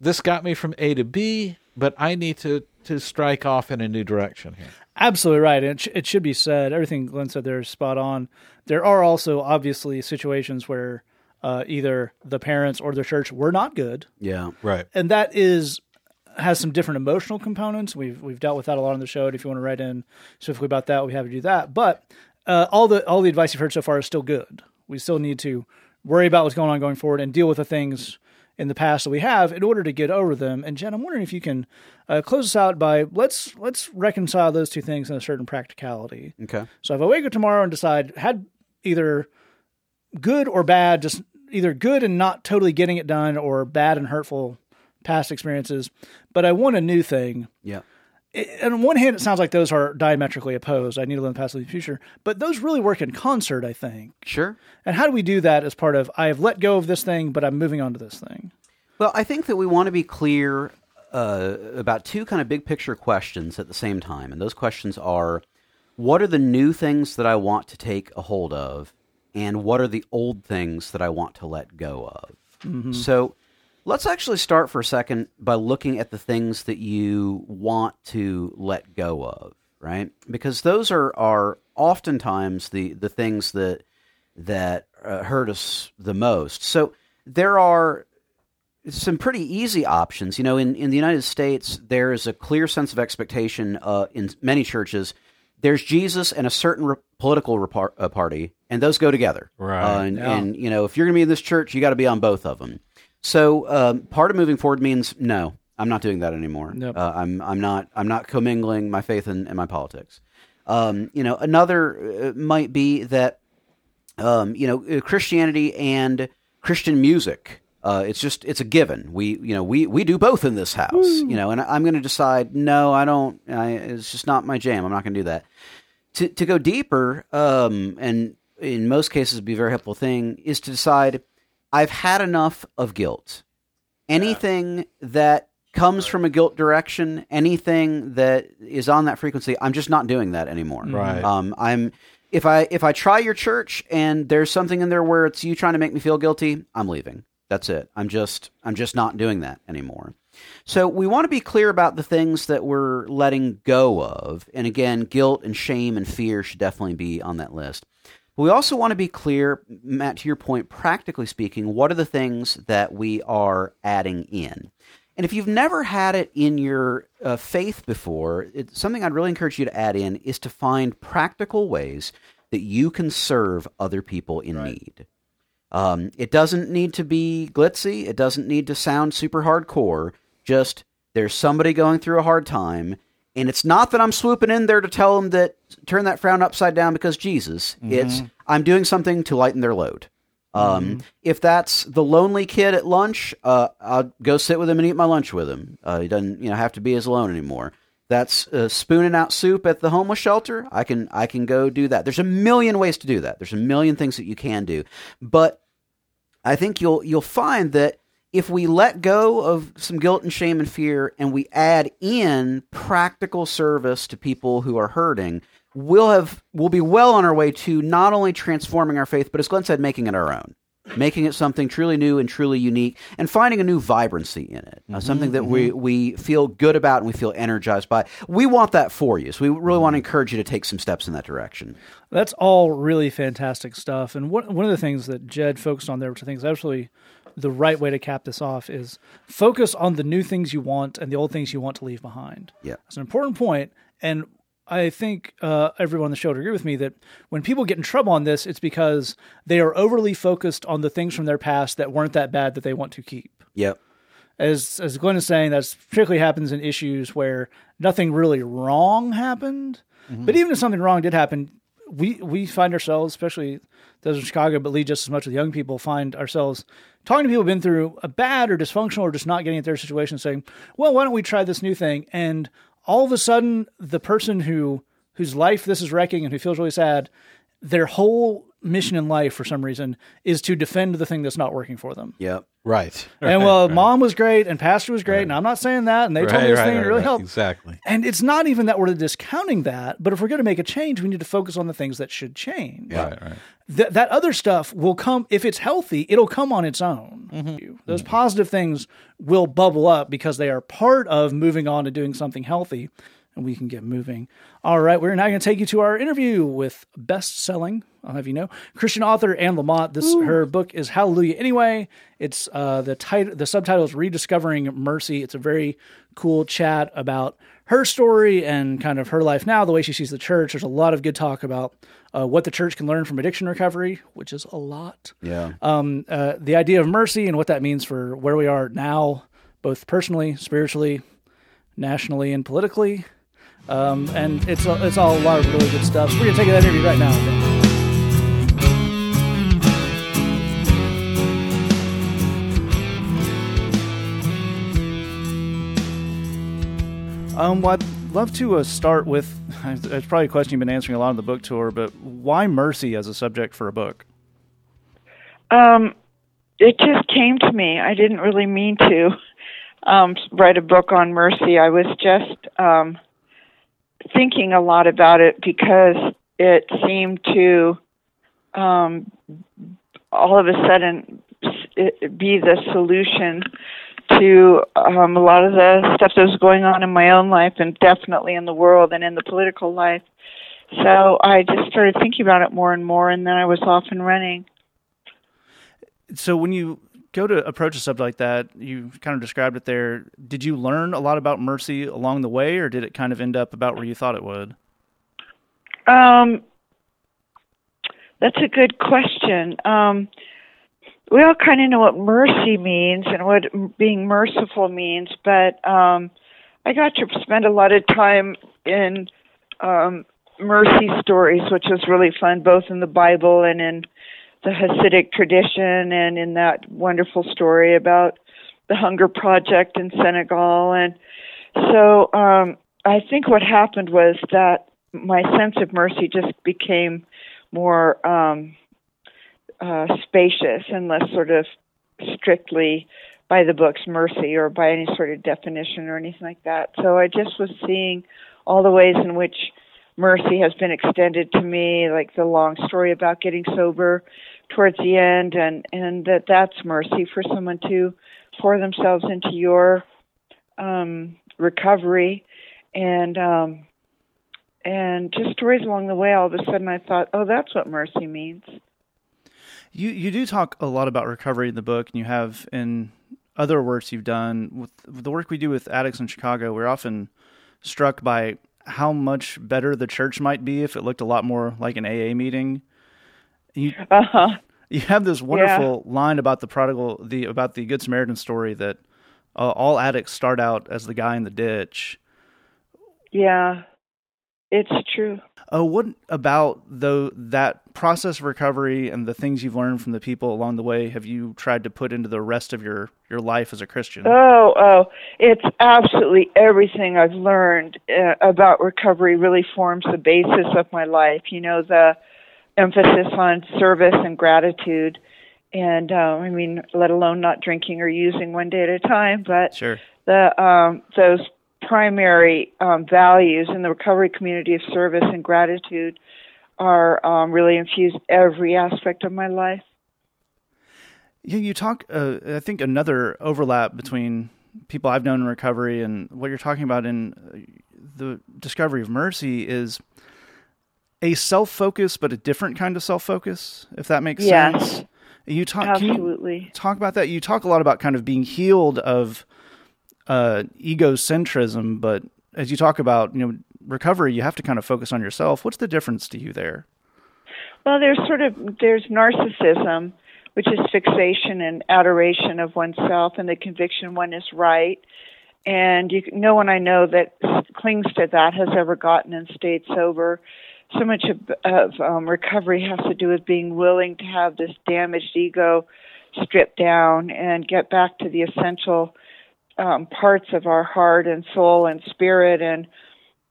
this got me from a to b but i need to to strike off in a new direction here Absolutely right. And it, sh- it should be said, everything Glenn said there is spot on. There are also obviously situations where uh, either the parents or the church were not good. Yeah. right And that is has some different emotional components. We've we've dealt with that a lot on the show. And if you want to write in specifically about that, we have to do that. But uh, all the all the advice you've heard so far is still good. We still need to worry about what's going on going forward and deal with the things in the past that we have in order to get over them. And Jed, I'm wondering if you can uh, close us out by let's let's reconcile those two things in a certain practicality. Okay. So if I wake up tomorrow and decide had either good or bad, just either good and not totally getting it done, or bad and hurtful past experiences, but I want a new thing. Yeah. It, and on one hand, it sounds like those are diametrically opposed. I need to live in the past, in the future, but those really work in concert, I think. Sure. And how do we do that as part of I have let go of this thing, but I'm moving on to this thing? Well, I think that we want to be clear uh, about two kind of big picture questions at the same time. And those questions are what are the new things that I want to take a hold of? And what are the old things that I want to let go of? So let's actually start for a second by looking at the things that you want to let go of, right? Because those are, are oftentimes the, the things that, that uh, hurt us the most. So there are some pretty easy options. You know, in, in the United States, there is a clear sense of expectation uh, in many churches. There's Jesus and a certain re- political repar- uh, party, and those go together. Right. Uh, and, and, you know, if you're going to be in this church, you got to be on both of them. So um, part of moving forward means no, I'm not doing that anymore. Nope. Uh, I'm I'm not I'm not commingling my faith and, and my politics. Um, you know, another uh, might be that um, you know, uh, Christianity and Christian music. Uh, it's just it's a given. We you know we we do both in this house. You know, and I'm going to decide no, I don't. I, it's just not my jam. I'm not going to do that. To to go deeper, um, and in most cases, be a very helpful thing is to decide I've had enough of guilt. Anything that comes from a guilt direction, anything that is on that frequency, I'm just not doing that anymore. Right. Um, I'm if I if I try your church and there's something in there where it's you trying to make me feel guilty, I'm leaving. That's it. I'm just I'm just not doing that anymore. So we want to be clear about the things that we're letting go of. And again, guilt and shame and fear should definitely be on that list. But we also want to be clear, Matt, to your point, practically speaking, what are the things that we are adding in? And if you've never had it in your uh, faith before, it's something I'd really encourage you to add in is to find practical ways that you can serve other people in need. Um, it doesn't need to be glitzy. It doesn't need to sound super hardcore. Just there's somebody going through a hard time, and it's not that I'm swooping in there to tell them that turn that frown upside down because Jesus. It's I'm doing something to lighten their load. Um, If that's the lonely kid at lunch, uh, I'll go sit with him and eat my lunch with him. Uh, he doesn't, you know, have to be as alone anymore. That's uh, spooning out soup at the homeless shelter. I can I can go do that. There's a million ways to do that. There's a million things that you can do, but I think you'll you'll find that if we let go of some guilt and shame and fear and we add in practical service to people who are hurting, we'll have we'll be well on our way to not only transforming our faith, but as Glenn said, making it our own. Making it something truly new and truly unique, and finding a new vibrancy in it, uh, something that we, we feel good about and we feel energized by. We want that for you, so we really want to encourage you to take some steps in that direction. That's all really fantastic stuff. And one one of the things that Jed focused on there, which I think is absolutely the right way to cap this off, is focus on the new things you want and the old things you want to leave behind. Yeah. It's an important point, and I think uh, everyone on the show would agree with me that when people get in trouble on this, it's because they are overly focused on the things from their past that weren't that bad that they want to keep. Yep. As as Glenn is saying, that's particularly happens in issues where nothing really wrong happened. But even if something wrong did happen, we we find ourselves, especially those in Chicago, but lead just as much with young people, find ourselves talking to people who've been through a bad or dysfunctional or just not getting at their situation, saying, "Well, why don't we try this new thing?" And all of a sudden, the person who whose life this is wrecking and who feels really sad, their whole mission in life for some reason is to defend the thing that's not working for them. Yep. Right. And well, mom was great and pastor was great, and I'm not saying that, and they told me Right, this right, thing right, really right. helped. Exactly. And it's not even that we're discounting that, but if we're going to make a change, we need to focus on the things that should change. Right, right. Th- that other stuff will come if it's healthy. It'll come on its own. Mm-hmm. Those mm-hmm. positive things will bubble up because they are part of moving on to doing something healthy, and we can get moving. All right, we're now going to take you to our interview with best-selling. I'll have you know, Christian author Anne Lamott. This her book is Hallelujah. Anyway, it's uh, the title. The subtitle is Rediscovering Mercy. It's a very cool chat about her story and kind of her life now, the way she sees the church. There's a lot of good talk about uh, what the church can learn from addiction recovery, which is a lot. Yeah. Um, uh, the idea of mercy and what that means for where we are now, both personally, spiritually, nationally, and politically. Um, and it's it's all a lot of really good stuff. So we're gonna take that interview right now. Um, well, I'd love to uh, start with. It's probably a question you've been answering a lot on the book tour, but why mercy as a subject for a book? Um, it just came to me. I didn't really mean to um, write a book on mercy. I was just um, thinking a lot about it because it seemed to um, all of a sudden be the solution to um, a lot of the stuff that was going on in my own life and definitely in the world and in the political life. So I just started thinking about it more and more, and then I was off and running. So when you go to approach a subject like that, you kind of described it there. Did you learn a lot about mercy along the way, or did it kind of end up about where you thought it would? Um, that's a good question. Um, we all kind of know what mercy means and what being merciful means, but um, I got to spend a lot of time in um, mercy stories, which was really fun, both in the Bible and in the Hasidic tradition, and in that wonderful story about the Hunger Project in Senegal. And so um, I think what happened was that my sense of mercy just became more um, uh, spacious and less sort of strictly by the book's mercy or by any sort of definition or anything like that. So I just was seeing all the ways in which mercy has been extended to me, like the long story about getting sober towards the end, and and that that's mercy for someone to pour themselves into your um, recovery, and um, and just stories along the way. All of a sudden, I thought, oh, that's what mercy means. You you do talk a lot about recovery in the book, and you have in other works you've done with, with the work we do with addicts in Chicago. We're often struck by how much better the church might be if it looked a lot more like an AA meeting. You Uh huh. you have this wonderful line about the prodigal, the about the Good Samaritan story that uh, all addicts start out as the guy in the ditch. Yeah, it's true. Uh, what about though that process of recovery and the things you've learned from the people along the way have you tried to put into the rest of your your life as a Christian? Oh, oh, it's absolutely everything I've learned uh, about recovery really forms the basis of my life. You know, the emphasis on service and gratitude and uh, I mean, let alone not drinking or using one day at a time. But Sure. the um, those primary um, values in the recovery community of service and gratitude are um, really infused every aspect of my life. Yeah, you talk. Uh, I think another overlap between people I've known in recovery and what you're talking about in uh, the discovery of mercy is a self focus, but a different kind of self focus. If that makes sense. Yes. sense. You talk. Can you Absolutely. talk about that? You talk a lot about kind of being healed of uh, egocentrism, but as you talk about, you know, recovery, you have to kind of focus on yourself. What's the difference to you there? Well, there's sort of there's narcissism, which is fixation and adoration of oneself and the conviction one is right. And you, no one I know that clings to that has ever gotten and stayed sober. So much of, of um, recovery has to do with being willing to have this damaged ego stripped down and get back to the essential um, parts of our heart and soul and spirit. And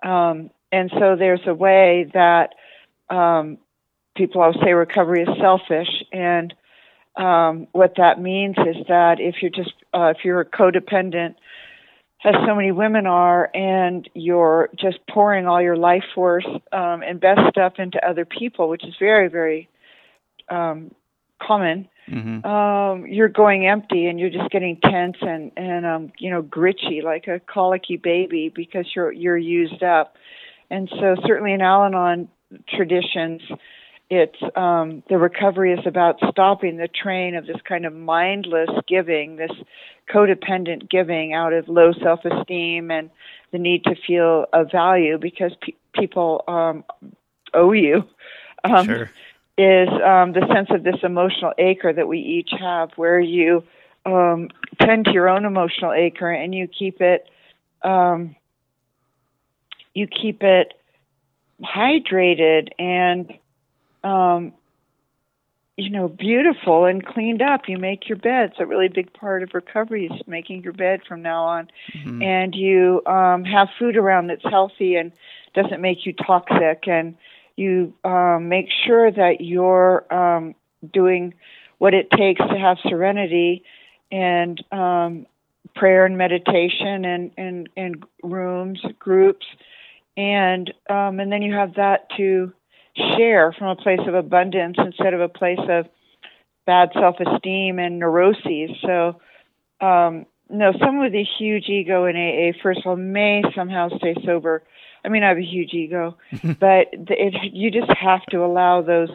um, and so there's a way that um, people always say recovery is selfish. And um, what that means is that if you're just uh, if you're a codependent as so many women are and you're just pouring all your life force um, and best stuff into other people which is very very um, common Mm-hmm. um, you're going empty and you're just getting tense and and um, you know gritchy like a colicky baby because you're you're used up. And so certainly in Al-Anon traditions, it's um, the recovery is about stopping the train of this kind of mindless giving, this codependent giving out of low self-esteem and the need to feel a value because pe- people um, owe you. Um, Sure. is um, the sense of this emotional acre that we each have, where you um, tend to your own emotional acre and you keep it, um, you keep it hydrated and, um, you know, beautiful and cleaned up. You make your bed. It's a really big part of recovery is making your bed from now on, and you um, have food around that's healthy and doesn't make you toxic and you um, make sure that you're um, doing what it takes to have serenity and um, prayer and meditation and, and, and rooms, groups, and um, and then you have that to share from a place of abundance instead of a place of bad self-esteem and neuroses. So, um, no, someone with a huge ego in AA, first of all, may somehow stay sober. I mean, I have a huge ego, but it, you just have to allow those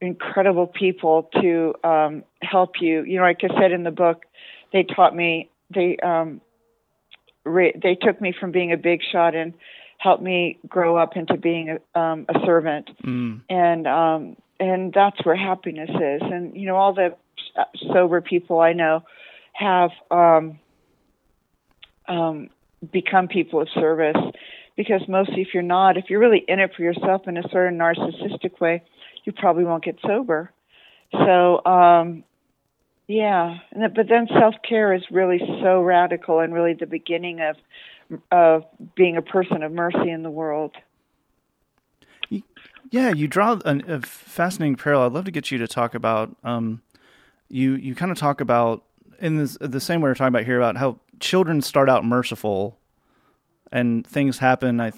incredible people to um, help you. You know, like I said in the book, they taught me they um, re- they took me from being a big shot and helped me grow up into being a, um, a servant, and um, and that's where happiness is. And you know, all the sober people I know have um, um, become people of service because mostly if you're not, if you're really in it for yourself in a sort of narcissistic way, you probably won't get sober. So, um, yeah, but then self care is really so radical and really the beginning of of being a person of mercy in the world. Yeah, you draw an, a fascinating parallel. I'd love to get you to talk about. Um, you you kind of talk about in this, the same way we're talking about here about how children start out merciful, and things happen. I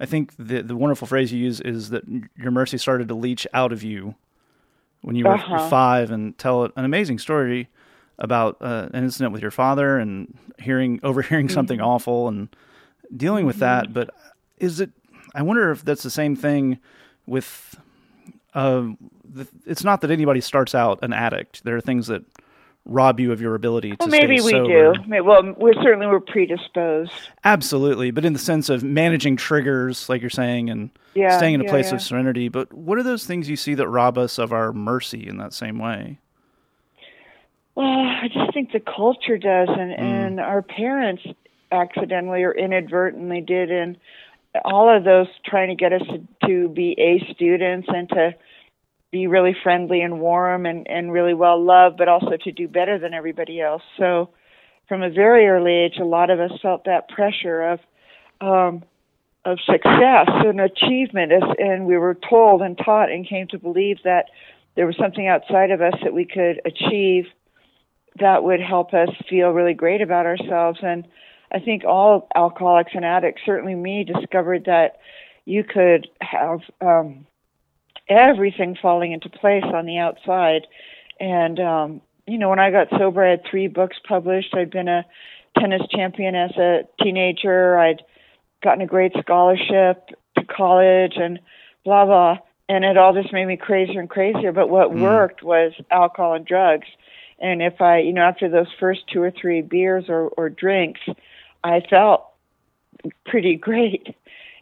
I think the the wonderful phrase you use is that your mercy started to leach out of you when you were Uh-huh. five, and tell an amazing story about uh, an incident with your father and hearing overhearing something awful and dealing with that. But is it? I wonder if that's the same thing with. Uh, the, it's not that anybody starts out an addict. There are things that rob you of your ability to Well, maybe we do. Well, we certainly we're predisposed. Absolutely, but in the sense of managing triggers, like you're saying, and Yeah, staying in a yeah, place yeah. of serenity. But what are those things you see that rob us of our mercy in that same way? Well, I just think the culture does, and, and our parents accidentally or inadvertently did, and all of those trying to get us to, to be A students and to be really friendly and warm and, and really well loved, but also to do better than everybody else. So, from a very early age, a lot of us felt that pressure of um, of success and achievement, as, and we were told and taught and came to believe that there was something outside of us that we could achieve that would help us feel really great about ourselves. And I think all alcoholics and addicts, certainly me, discovered that you could have um, everything falling into place on the outside. And, um, you know, when I got sober, I had three books published. I'd been a tennis champion as a teenager. I'd gotten a great scholarship to college and blah, blah. And it all just made me crazier and crazier. But what mm. worked was alcohol and drugs. And if I, you know, after those first two or three beers or, or drinks, I felt pretty great.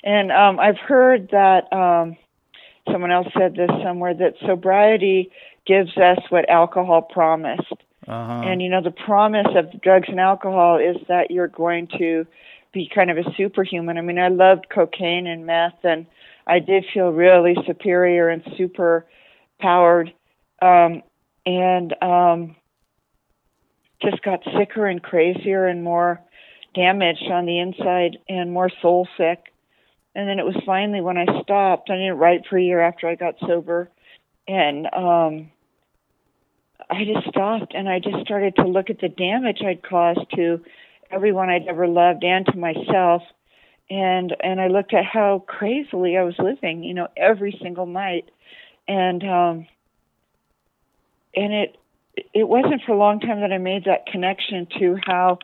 And um, I've heard that um, someone else said this somewhere that sobriety gives us what alcohol promised. Uh-huh. And you know, the promise of drugs and alcohol is that you're going to be kind of a superhuman. I mean, I loved cocaine and meth, and I did feel really superior and super powered. Um, and um, just got sicker and crazier and more damaged on the inside and more soul sick. And then it was finally when I stopped. I didn't write for a year after I got sober, and um, I just stopped and I just started to look at the damage I'd caused to everyone I'd ever loved and to myself. And and I looked at how crazily I was living, you know, every single night. And um and it it wasn't for a long time that I made that connection to how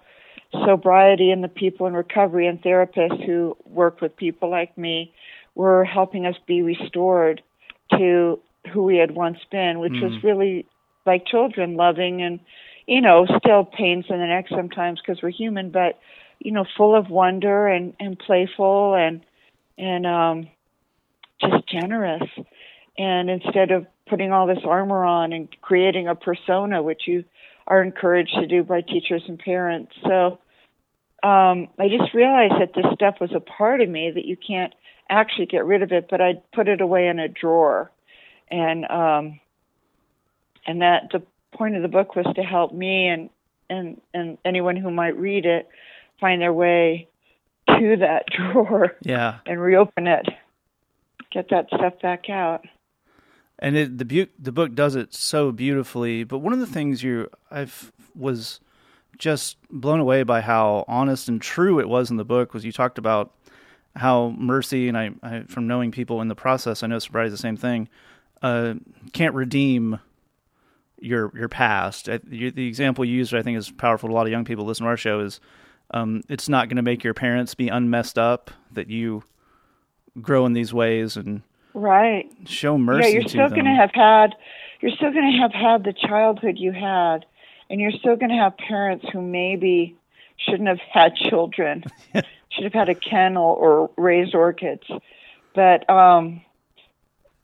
sobriety and the people in recovery and therapists who work with people like me were helping us be restored to who we had once been, which mm. was really like children, loving and, you know, still pains in the neck sometimes because we're human, but, you know, full of wonder and, and playful and, and, um, just generous. And instead of putting all this armor on and creating a persona, which you are encouraged to do by teachers and parents. So um, I just realized that this stuff was a part of me that you can't actually get rid of it, but I put it away in a drawer. And um, and that the point of the book was to help me and and and anyone who might read it find their way to that drawer. Yeah. And reopen it. Get that stuff back out and it, the bu- the book does it so beautifully. But one of the things you I've was just blown away by how honest and true it was in the book was you talked about how mercy and I, I from knowing people in the process I know sobriety is the same thing uh, can't redeem your your past. the example you used I think is powerful to a lot of young people listen to our show is um, it's not going to make your parents be unmessed up that you grow in these ways and Right. Show mercy. Yeah, you're still going to have had you're still going to have had the childhood you had, and you're still going to have parents who maybe shouldn't have had children, should have had a kennel or raised orchids. But um,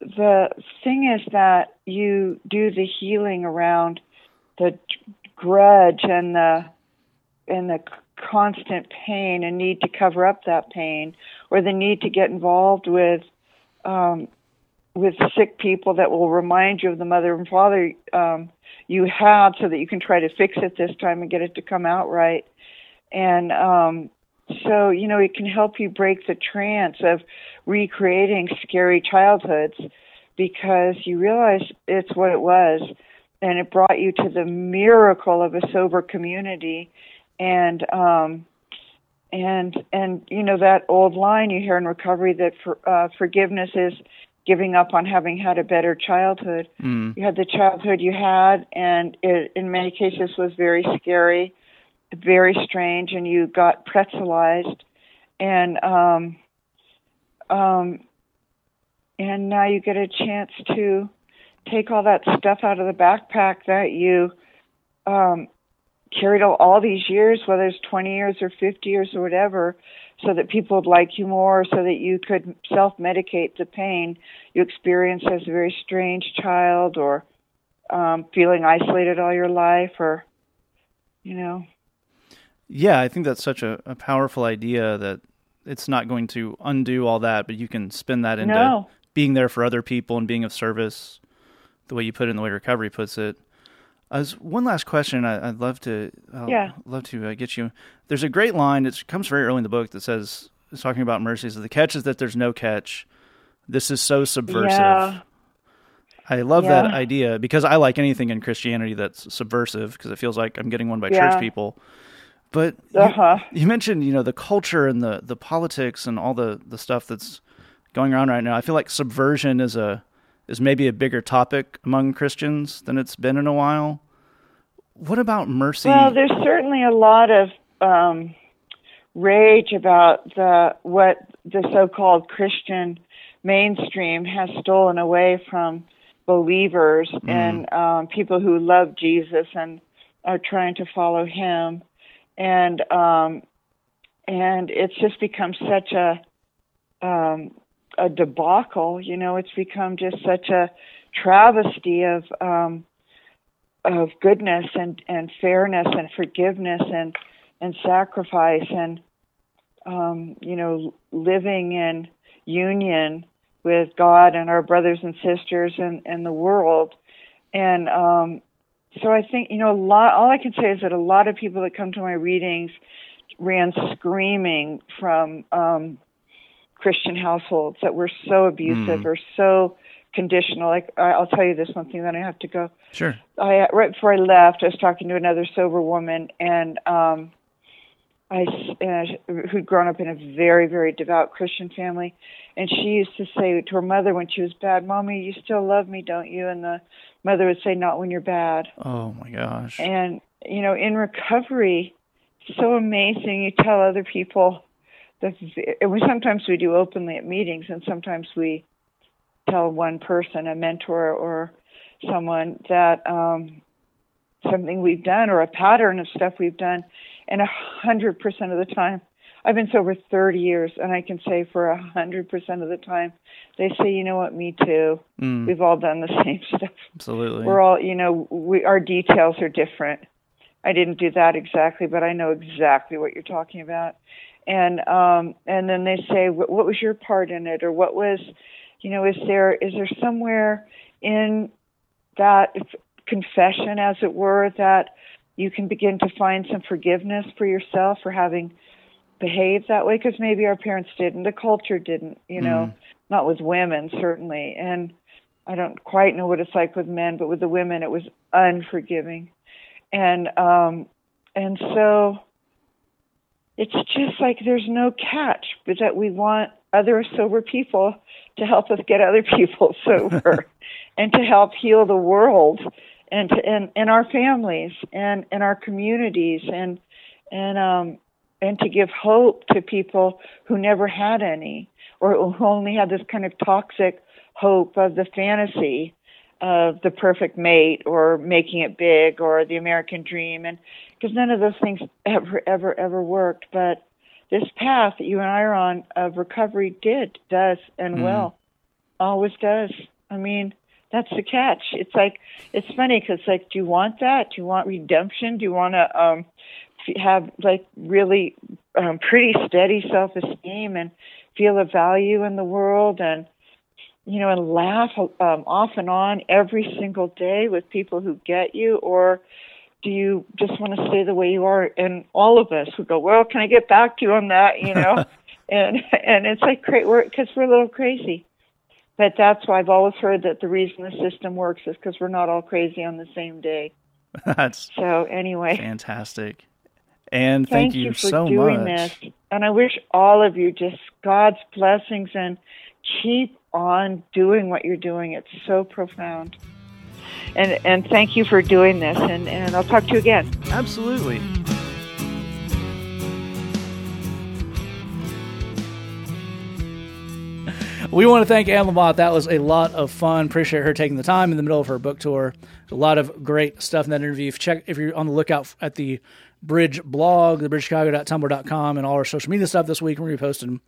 the thing is that you do the healing around the grudge and the and the constant pain and need to cover up that pain, or the need to get involved with um, with sick people that will remind you of the mother and father um, you had so that you can try to fix it this time and get it to come out right. And um, so, you know, it can help you break the trance of recreating scary childhoods because you realize it's what it was and it brought you to the miracle of a sober community and um and and you know that old line you hear in recovery that for, uh, forgiveness is giving up on having had a better childhood. Mm. You had the childhood you had, and it in many cases was very scary, very strange, and you got pretzelized, and um, um, and now you get a chance to take all that stuff out of the backpack that you um, carried all, these years, whether it's 20 years or 50 years or whatever, so that people would like you more, so that you could self medicate the pain you experienced as a very strange child or um, feeling isolated all your life or, you know. Yeah, I think that's such a, a powerful idea that it's not going to undo all that, but you can spin that into no. being there for other people and being of service, the way you put it, in the way recovery puts it. As one last question, I, would love to, uh, yeah, love to uh, get you. There's a great line. It comes very early in the book that says, "It's talking about mercy. So the catch is that there's no catch. This is so subversive." Yeah. I love that idea because I like anything in Christianity that's subversive because it feels like I'm getting one by Yeah. church people. But you- Uh-huh. you, mentioned, you know, the culture and the the politics and all the the stuff that's going around right now. I feel like subversion is a is maybe a bigger topic among Christians than it's been in a while. What about mercy? Well, there's certainly a lot of um, rage about the what the so-called Christian mainstream has stolen away from believers and um, people who love Jesus and are trying to follow Him, and um, and it's just become such a um, a debacle. You know, it's become just such a travesty of um, of goodness and, and fairness and forgiveness and and sacrifice and um, you know living in union with God and our brothers and sisters and, and the world and um, so I think you know a lot all I can say is that a lot of people that come to my readings ran screaming from um, Christian households that were so abusive or so conditional like I- I'll tell you this one thing then I have to go sure. I right before I left, I was talking to another sober woman, and um, I uh, who'd grown up in a very very devout Christian family, and she used to say to her mother when she was bad, "Mommy, you still love me, don't you?" And the mother would say, "Not when you're bad." Oh my gosh. And you know, in recovery, it's so amazing. You tell other people that and we sometimes we do openly at meetings, and sometimes we tell one person, a mentor or someone, that um, something we've done or a pattern of stuff we've done, and a hundred percent of the time. I've been sober 30 years, and I can say for a hundred percent of the time, they say, "You know what? Me too. Mm, We've all done the same stuff." absolutely. we're all you know we our details are different i didn't do that exactly but i know exactly what you're talking about and um and then they say what, what was your part in it? Or what was you know is there is there somewhere in that confession as it were that you can begin to find some forgiveness for yourself for having behaved that way? Because maybe our parents didn't. The culture didn't you know. Not with women certainly. And I don't quite know what it's like with men, but with the women, it was unforgiving, and um, and so it's just like there's no catch, but that we want other sober people to help us get other people sober, and to help heal the world, and to and, and our families and and our communities, and and um and to give hope to people who never had any, or who only had this kind of toxic hope of the fantasy of the perfect mate or making it big or the American dream. And because none of those things ever ever ever worked. But this path that you and I are on of recovery did does and will. Always does. I mean that's the catch. It's like it's funny because like do you want that? Do you want redemption? Do you want to um have like really um pretty steady self-esteem and feel a value in the world? And you know, and laugh um, off and on every single day with people who get you, or do you just want to stay the way you are? And all of us would go, well, can I get back to you on that? You know, and and it's like great work because we're a little crazy. But that's why I've always heard that the reason the system works is because we're not all crazy on the same day. That's So anyway, fantastic. And thank, you, for so doing much. this. And I wish all of you just God's blessings and keep on doing what you're doing. It's so profound. And and thank you for doing this. And and I'll talk to you again. Absolutely. We want to thank Anne Lamott. That was a lot of fun. Appreciate her taking the time in the middle of her book tour. A lot of great stuff in that interview. If, check, if you're on the lookout at the Bridge blog, thebridgechicago.tumblr.com, and all our social media stuff this week, we're going to be posting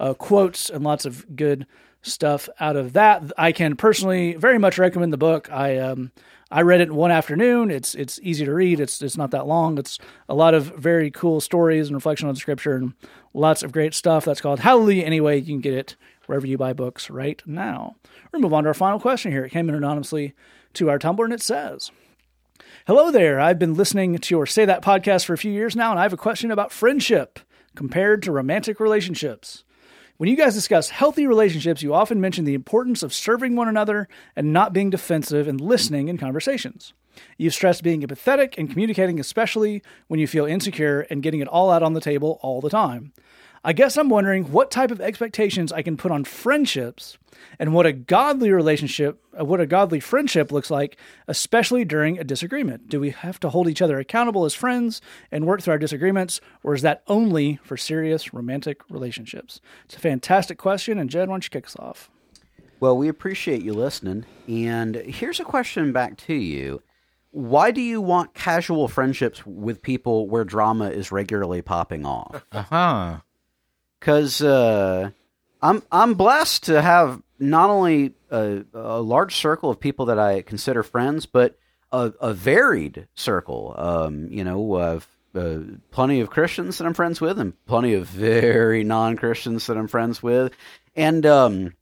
uh, quotes and lots of good stuff out of that. I can personally very much recommend the book. I um, I read it one afternoon. It's it's easy to read. It's it's not that long. It's a lot of very cool stories and reflection on the scripture and lots of great stuff. That's called Hallelujah. Anyway, you can get it wherever you buy books right now. We're move on to our final question here. It came in anonymously to our Tumblr and it says. Hello there. I've been listening to your Say That podcast for a few years now, and I have a question about friendship compared to romantic relationships. When you guys discuss healthy relationships, you often mention the importance of serving one another and not being defensive and listening in conversations. You've stressed being empathetic and communicating, especially when you feel insecure and getting it all out on the table all the time. I guess I'm wondering what type of expectations I can put on friendships and what a godly relationship, uh, what a godly friendship looks like, especially during a disagreement. Do we have to hold each other accountable as friends and work through our disagreements, or is that only for serious romantic relationships? It's a fantastic question, and Jed, why don't you kick us off? Well, we appreciate you listening. And here's a question back to you. Why do you want casual friendships with people where drama is regularly popping off? Uh huh. Because uh, I'm I'm blessed to have not only a, a large circle of people that I consider friends, but a, a varied circle. Um, you know, uh, uh, plenty of Christians that I'm friends with, and plenty of very non Christians that I'm friends with. And um,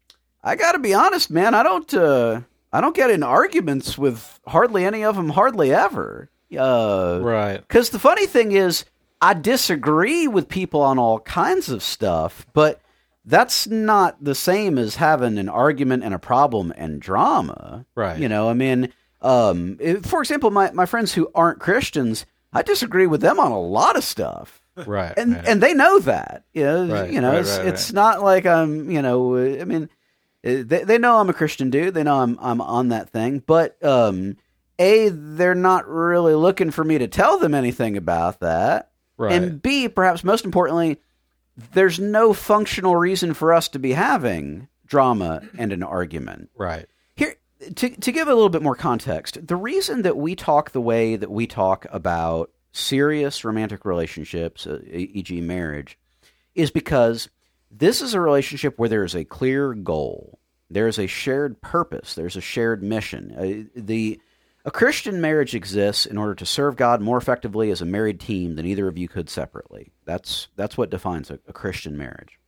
I got to be honest, man, I don't uh, I don't get in arguments with hardly any of them, hardly ever. Uh, Right. because the funny thing is, I disagree with people on all kinds of stuff, but that's not the same as having an argument and a problem and drama. Right. You know, I mean, um, for example, my, my friends who aren't Christians, I disagree with them on a lot of stuff. Right. And right. and they know that. You know, Right, you know right, it's, it's not like I'm, you know, I mean, uh, they, they know I'm a Christian dude. They know I'm I'm on that thing, but um, a they're not really looking for me to tell them anything about that. Right. And B, perhaps most importantly, there's no functional reason for us to be having drama and an argument. right. Here, to, to give a little bit more context, the reason that we talk the way that we talk about serious romantic relationships, uh, e.g., marriage, is because this is a relationship where there is a clear goal, there is a shared purpose, there's a shared mission. Uh, the a Christian marriage exists in order to serve God more effectively as a married team than either of you could separately. That's that's what defines a, a Christian marriage.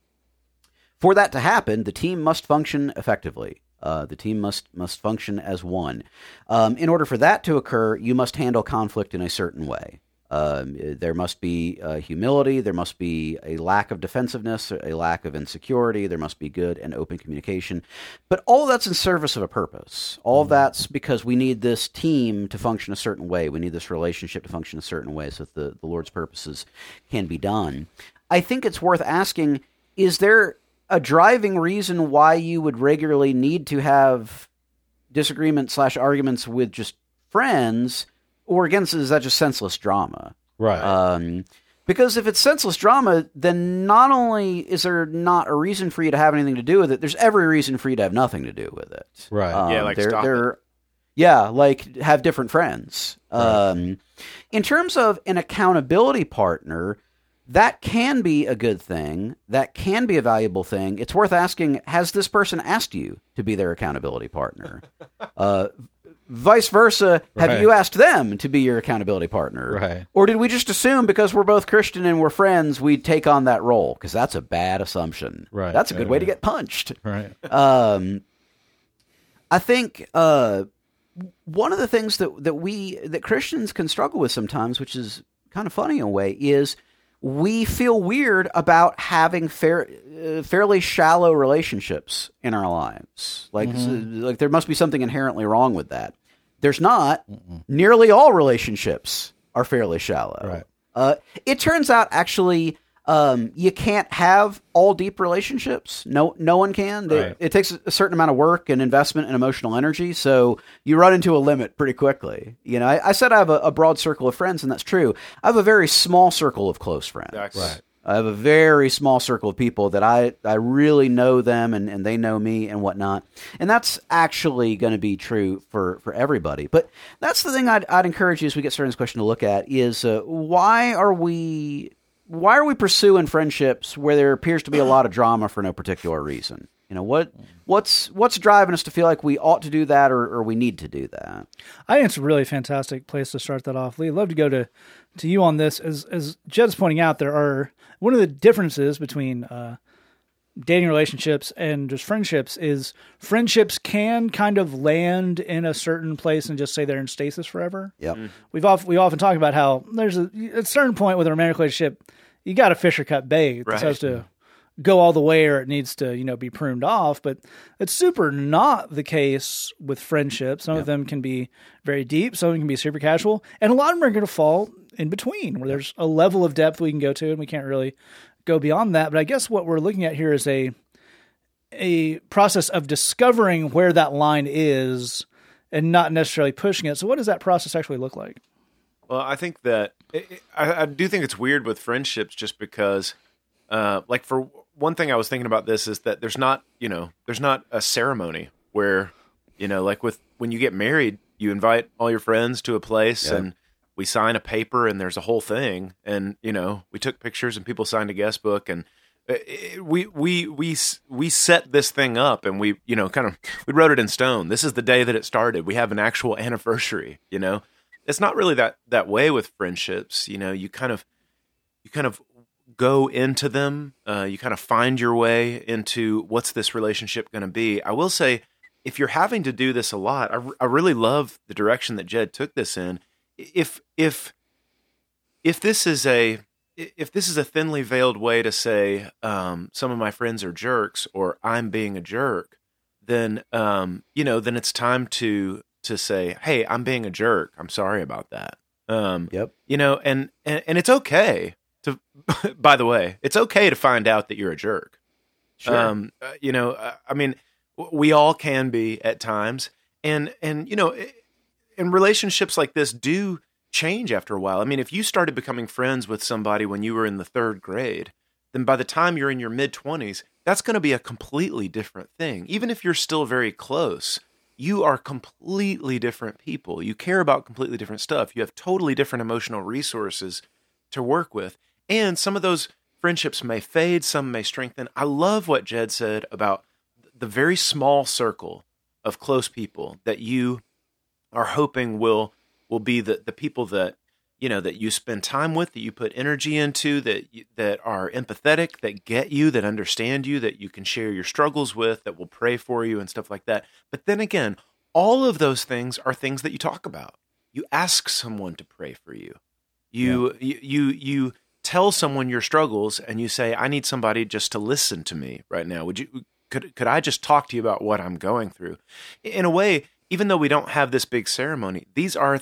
For that to happen, the team must function effectively. Uh, the team must must function as one. Um, in order for that to occur, you must handle conflict in a certain way. Um, there must be uh, humility. There must be a lack of defensiveness, a lack of insecurity. There must be good and open communication. But all that's in service of a purpose. All that's because we need this team to function a certain way. We need this relationship to function a certain way so that the, the Lord's purposes can be done. I think it's worth asking is there a driving reason why you would regularly need to have disagreements slash arguments with just friends, or again, is that just senseless drama? Right. Um, because if it's senseless drama, then not only is there not a reason for you to have anything to do with it, there's every reason for you to have nothing to do with it. Right. Um, Yeah, like they're, stop they're, Yeah, like have different friends. Um, in terms of an accountability partner, that can be a good thing. That can be a valuable thing. It's worth asking: Has this person asked you to be their accountability partner? uh, vice versa, have Right. you asked them to be your accountability partner? Right. Or did we just assume because we're both Christian and we're friends, we'd take on that role? Because that's a bad assumption. Right, That's a good way to get punched. right. Um, I think uh, one of the things that that we that Christians can struggle with sometimes, which is kind of funny in a way, is we feel weird about having fair, uh, fairly shallow relationships in our lives. Like, Mm-hmm. like there must be something inherently wrong with that. There's not. Nearly all relationships are fairly shallow. Right. Uh, it turns out actually um, you can't have all deep relationships. No, no one can. They- Right. It takes a certain amount of work and investment and emotional energy. So you run into a limit pretty quickly. You know, I, I said I have a, a broad circle of friends, and that's true. I have a very small circle of close friends. That's- Right. I have a very small circle of people that I, I really know them and, and they know me and whatnot. And that's actually going to be true for, for everybody. But that's the thing I'd, I'd encourage you as we get started this question to look at is uh, why are we why are we pursuing friendships where there appears to be a lot of drama for no particular reason? You know what what's what's driving us to feel like we ought to do that or, or we need to do that? I think it's a really fantastic place to start that off. Lee, I'd love to go to, to you on this. As as Jed's pointing out, there are one of the differences between uh, dating relationships and just friendships is friendships can kind of land in a certain place and just say they're in stasis forever. Yep. We've often we often talk about how there's a at a certain point with a romantic relationship, you got to fish or cut bait Right. as opposed to go all the way or it needs to you know be pruned off but it's super not the case with friendships. Some of them can be very deep. Some of them can be super casual. And a lot of them are going to fall in between where there's a level of depth we can go to and we can't really go beyond that. But i guess what we're looking at here is a a process of discovering where that line is and not necessarily pushing it. So what does that process actually look like? Well, I think that it- I, I do think it's weird with friendships, just because, uh, like for one thing, I was thinking about this is that there's not, you know, there's not a ceremony where, you know, like with when you get married, you invite all your friends to a place and we sign a paper and there's a whole thing, and you know, we took pictures and people signed a guest book and. uh, We we we we set this thing up and we you know kind of we wrote it in stone. This is the day that it started. We have an actual anniversary. You know, it's not really that that way with friendships you know you kind of you kind of go into them uh, you kind of find your way into what's this relationship going to be. I will say if you're having to do this a lot I, r- I really love the direction that jed took this in. If if if this is a if this is a thinly veiled way to say um, some of my friends are jerks or i'm being a jerk then um, you know then it's time to to say hey i'm being a jerk. I'm sorry about that. Um, Yep. you know and, and and it's okay to by the way it's okay to find out that you're a jerk Sure. um, uh, you know uh, i mean we all can be at times and and you know and relationships like this do change after a while i mean if you started becoming friends with somebody when you were in the third grade then by the time you're in your mid 20s that's going to be a completely different thing even if you're still very close you are completely different people. You care about completely different stuff. You have totally different emotional resources to work with. And some of those friendships may fade, some may strengthen. I love what Jed said about the very small circle of close people that you are hoping will will be the, the people that you know that you spend time with that you put energy into that you, that are empathetic that get you that understand you that you can share your struggles with that will pray for you and stuff like that. But then again all of those things are things that you talk about. You ask someone to pray for you. You you you, you tell someone your struggles and you say i need somebody just to listen to me right now. Would you could could i just talk to you about what i'm going through? In a way even though we don't have this big ceremony these are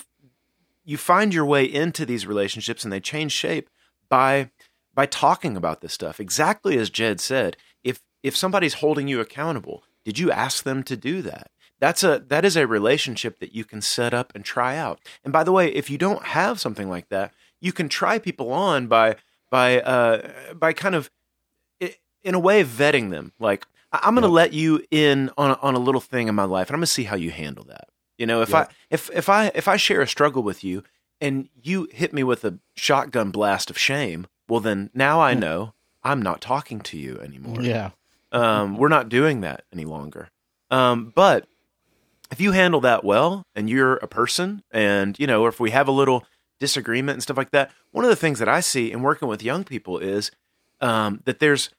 you find your way into these relationships and they change shape by by talking about this stuff. Exactly as jed said if if somebody's holding you accountable did you ask them to do that? That's a that is a relationship that you can set up and try out. And by the way if you don't have something like that you can try people on by by uh by kind of in a way vetting them. Like i'm going to let you in on a, on a little thing in my life and i'm going to see how you handle that. You know if i if if i if i share a struggle with you and you hit me with a shotgun blast of shame well then now i know i'm not talking to you anymore. Yeah. um, we're not doing that any longer. Um, but if you handle that well and you're a person and, you know, or if we have a little disagreement and stuff like that, one of the things that I see in working with young people is um, that there's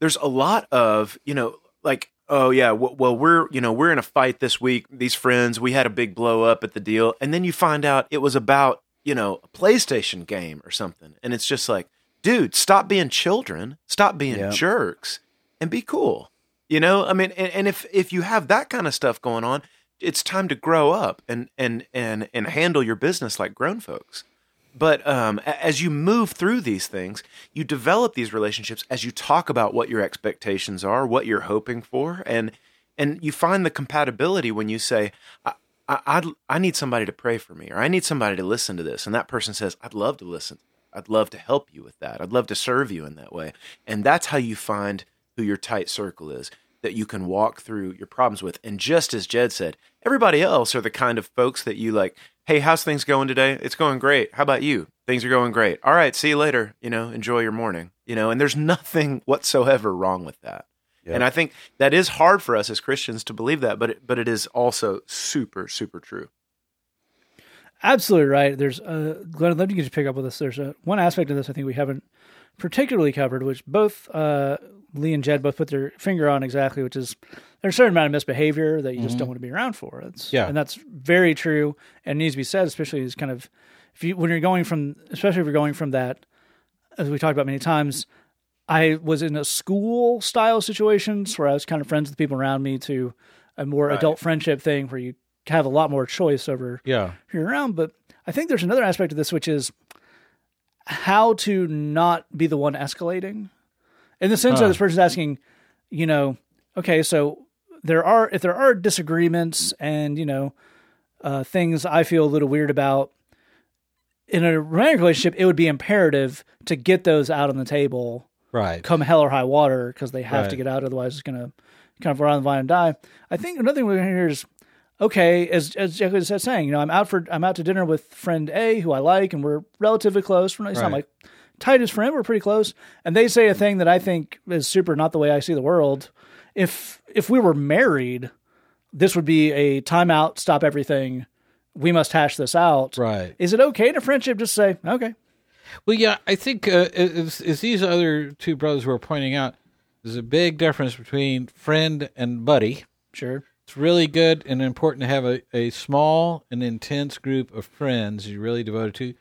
there's a lot of, you know, like, oh yeah, w- well we're, you know, we're in a fight this week, these friends, we had a big blow up at the deal. And then you find out it was about, you know, a PlayStation game or something. And it's just like, dude, stop being children, stop being Yeah. jerks and be cool. You know, I mean, and, and if if you have that kind of stuff going on, it's time to grow up and and and and handle your business like grown folks. But um, as you move through these things, you develop these relationships as you talk about what your expectations are, what you're hoping for, and and you find the compatibility when you say, I, I, I need somebody to pray for me, or I need somebody to listen to this. And that person says, I'd love to listen. I'd love to help you with that. I'd love to serve you in that way. And that's how you find who your tight circle is that you can walk through your problems with. And just as Jed said, everybody else are the kind of folks that you like, hey, how's things going today? It's going great. How about you? Things are going great. All right, see you later. You know, enjoy your morning. You know, and there's nothing whatsoever wrong with that. And I think that is hard for us as Christians to believe that, but it, but it is also super super true. Absolutely right. There's uh, Glenn. I'd love to get you to pick up with this. There's a, one aspect of this I think we haven't particularly covered, which both uh, Lee and Jed both put their finger on exactly, which is there's a certain amount of misbehavior that you just mm-hmm. don't want to be around for. It's, Yeah. and that's very true and needs to be said, especially as kind of if you when you're going from, especially if you're going from that, as we talked about many times, I was in a school style situations where I was kind of friends with the people around me to a more adult friendship thing where you have a lot more choice over Yeah. who you're around. But I think there's another aspect of this, which is how to not be the one escalating. In the sense that this person's asking, you know, okay, so there are if there are disagreements and you know uh, things I feel a little weird about in a romantic relationship, it would be imperative to get those out on the table Right. come hell or high water because they have to get out, otherwise it's going to kind of run on the vine and die. I think another thing we're going to hear is okay, as as Jack was saying, you know, I'm out for I'm out to dinner with friend A who I like, and we're relatively close. We're not, he's not Like tightest friend, we're pretty close, and they say a thing that I think is super not the way I see the world. If if we were married, this would be a timeout, stop everything. We must hash this out. Right. Is it okay in a friendship just say, okay, Well, yeah, I think uh, as, as these other two brothers were pointing out, there's a big difference between friend and buddy. sure, It's really good and important to have a, a small and intense group of friends you're really devoted to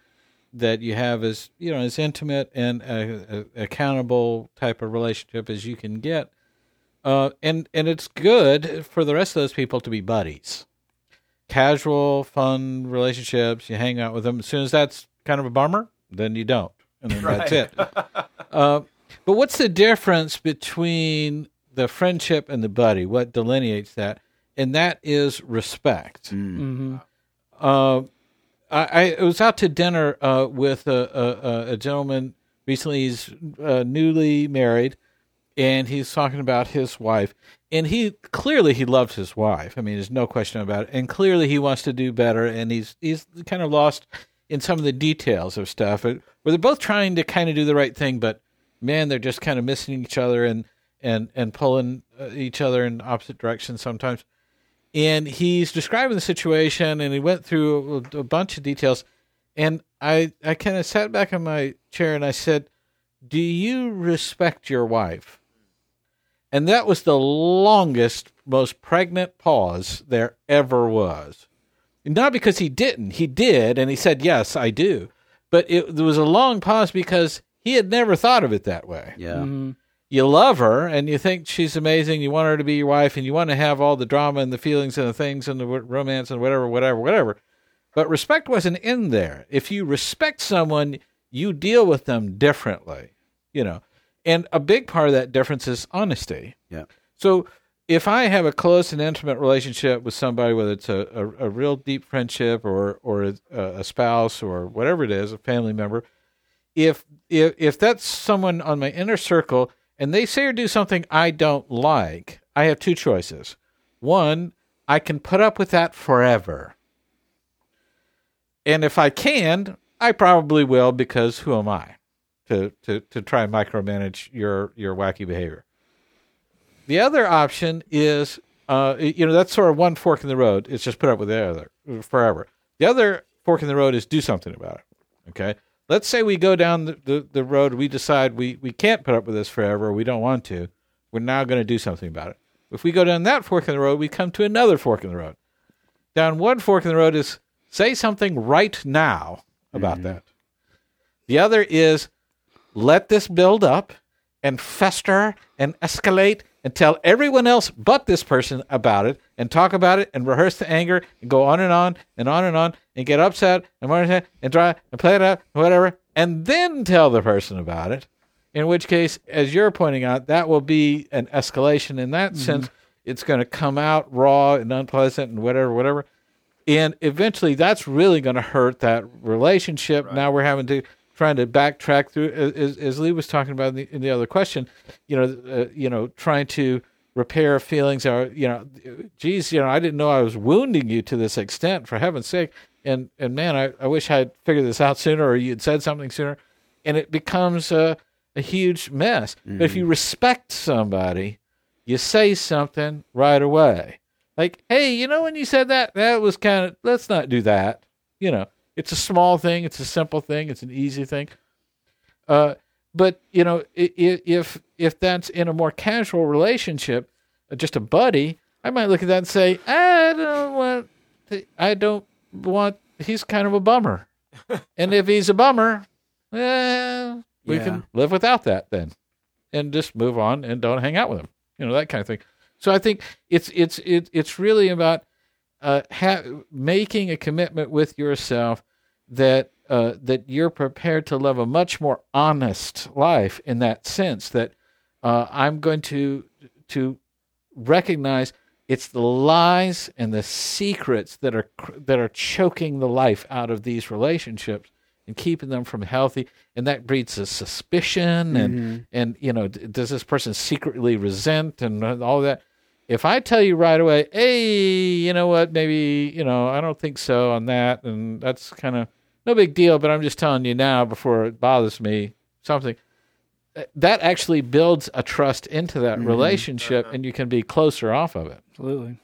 that you have as you know as intimate and uh a accountable type of relationship as you can get. Uh, and and it's good for the rest of those people to be buddies, casual, fun relationships. You hang out with them. As soon as that's kind of a bummer, then you don't, and then that's it. Uh, but what's the difference between the friendship and the buddy? What delineates that? And that is respect. Uh, I, I was out to dinner uh, with a, a, a gentleman recently. He's uh, newly married, and he's talking about his wife. And he clearly he loves his wife. I mean, there's no question about it. And clearly he wants to do better. And he's he's kind of lost in some of the details of stuff. Where they're both trying to kind of do the right thing, but man, they're just kind of missing each other and and and pulling uh, each other in opposite directions sometimes and he's describing the situation and he went through a, a bunch of details. And i i kind of sat back in my chair and i said do you respect your wife? And that was the longest most pregnant pause there ever was. Not because he didn't. He did and he said yes i do. But it there was a long pause because he had never thought of it that way. Yeah. Mm-hmm. You love her and you think she's amazing. You want her to be your wife and you want to have all the drama and the feelings and the things and the w- romance and whatever, whatever, whatever. But respect wasn't in there. If you respect someone, you deal with them differently, you know. And a big part of that difference is honesty. Yeah. So if I have a close and intimate relationship with somebody, whether it's a, a, a real deep friendship or or a, a spouse or whatever it is, a family member, if if if that's someone on my inner circle and they say or do something I don't like, I have two choices. One, I can put up with that forever. And if I can, I probably will because who am I to to to try and micromanage your your wacky behavior. The other option is uh you know that's sort of one fork in the road. It's just put up with the other forever. The other fork in the road is do something about it. Okay? Let's say we go down the, the, the road we decide we, we can't put up with this forever we don't want to we're now going to do something about it. If we go down that fork in the road we come to another fork in the road. Down one fork in the road is say something right now about mm-hmm. that. The other is let this build up and fester and escalate and tell everyone else but this person about it and talk about it and rehearse the anger and go on and on and on and on and get upset and want and try and play it out whatever and then tell the person about it. In which case as you're pointing out that will be an escalation in that sense. It's going to come out raw and unpleasant and whatever whatever. And eventually that's really going to hurt that relationship. Now we're having to trying to backtrack through as, as lee was talking about in the, in the other question you know uh, you know trying to repair feelings or you know geez you know i didn't know i was wounding you to this extent for heaven's sake. And and man i, I wish i'd figured this out sooner or you'd said something sooner. And it becomes a, a huge mess. But if you respect somebody you say something right away. Like hey you know when you said that? That was kind of let's not do that. You know it's a small thing. It's a simple thing. It's an easy thing. Uh, but you know if if that's in a more casual relationship uh, just a buddy i might look at that and say i don't want to, i don't want he's kind of a bummer and if he's a bummer eh, we Yeah. can live without that then and just move on and don't hang out with him. You know that kind of thing. So I think it's it's it, it's really about uh, ha- making a commitment with yourself that uh, that you're prepared to live a much more honest life in that sense. That uh, I'm going to to recognize it's the lies and the secrets that are that are choking the life out of these relationships and keeping them from healthy. And that breeds a suspicion and and you know does this person secretly resent and all that? If i tell you right away hey you know what? Maybe you know i don't think so on that and that's kind of no big deal but i'm just telling you now before it bothers me something uh, that actually builds a trust into that relationship and you can be closer off of it Absolutely.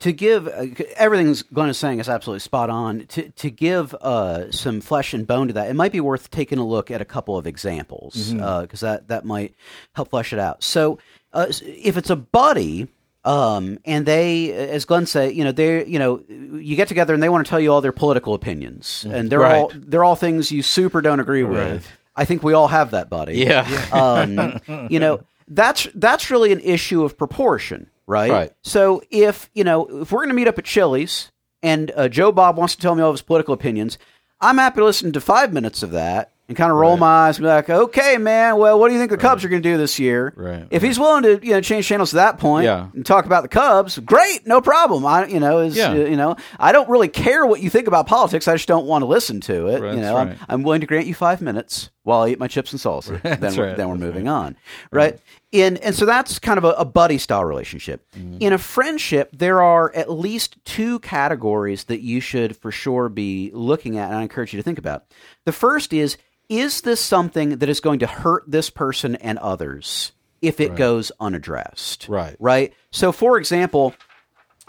to give uh, everything's Glenn is saying is absolutely spot on. To to give uh, some flesh and bone to that, it might be worth taking a look at a couple of examples because that that might help flesh it out. So uh, if it's a buddy. Um, and they, as Glenn said, you know, they, you know, you get together and they want to tell you all their political opinions, and they're Right. all they're all things you super don't agree with. I think we all have that, buddy. Yeah. Um, you know that's that's really an issue of proportion right? Right. so if you know if we're going to meet up at chili's and uh, joe bob wants to tell me all of his political opinions i'm happy to listen to five minutes of that and kind of roll my eyes and be like okay man well what do you think the cubs are going to do this year? Right, if he's willing to you know change channels to that point Yeah. and talk about the cubs great no problem. I you know is Yeah. you know i don't really care what you think about politics i just don't want to listen to it Right, you know. I'm. I'm willing to grant you five minutes while i eat my chips and salsa. Then we're, right, then we're that's moving on right? In and so that's kind of a, a buddy style relationship. Mm-hmm. in a friendship there are at least two categories that you should for sure be looking at and i encourage you to think about. The first is is this something that is going to hurt this person and others if it goes unaddressed Right. right so for example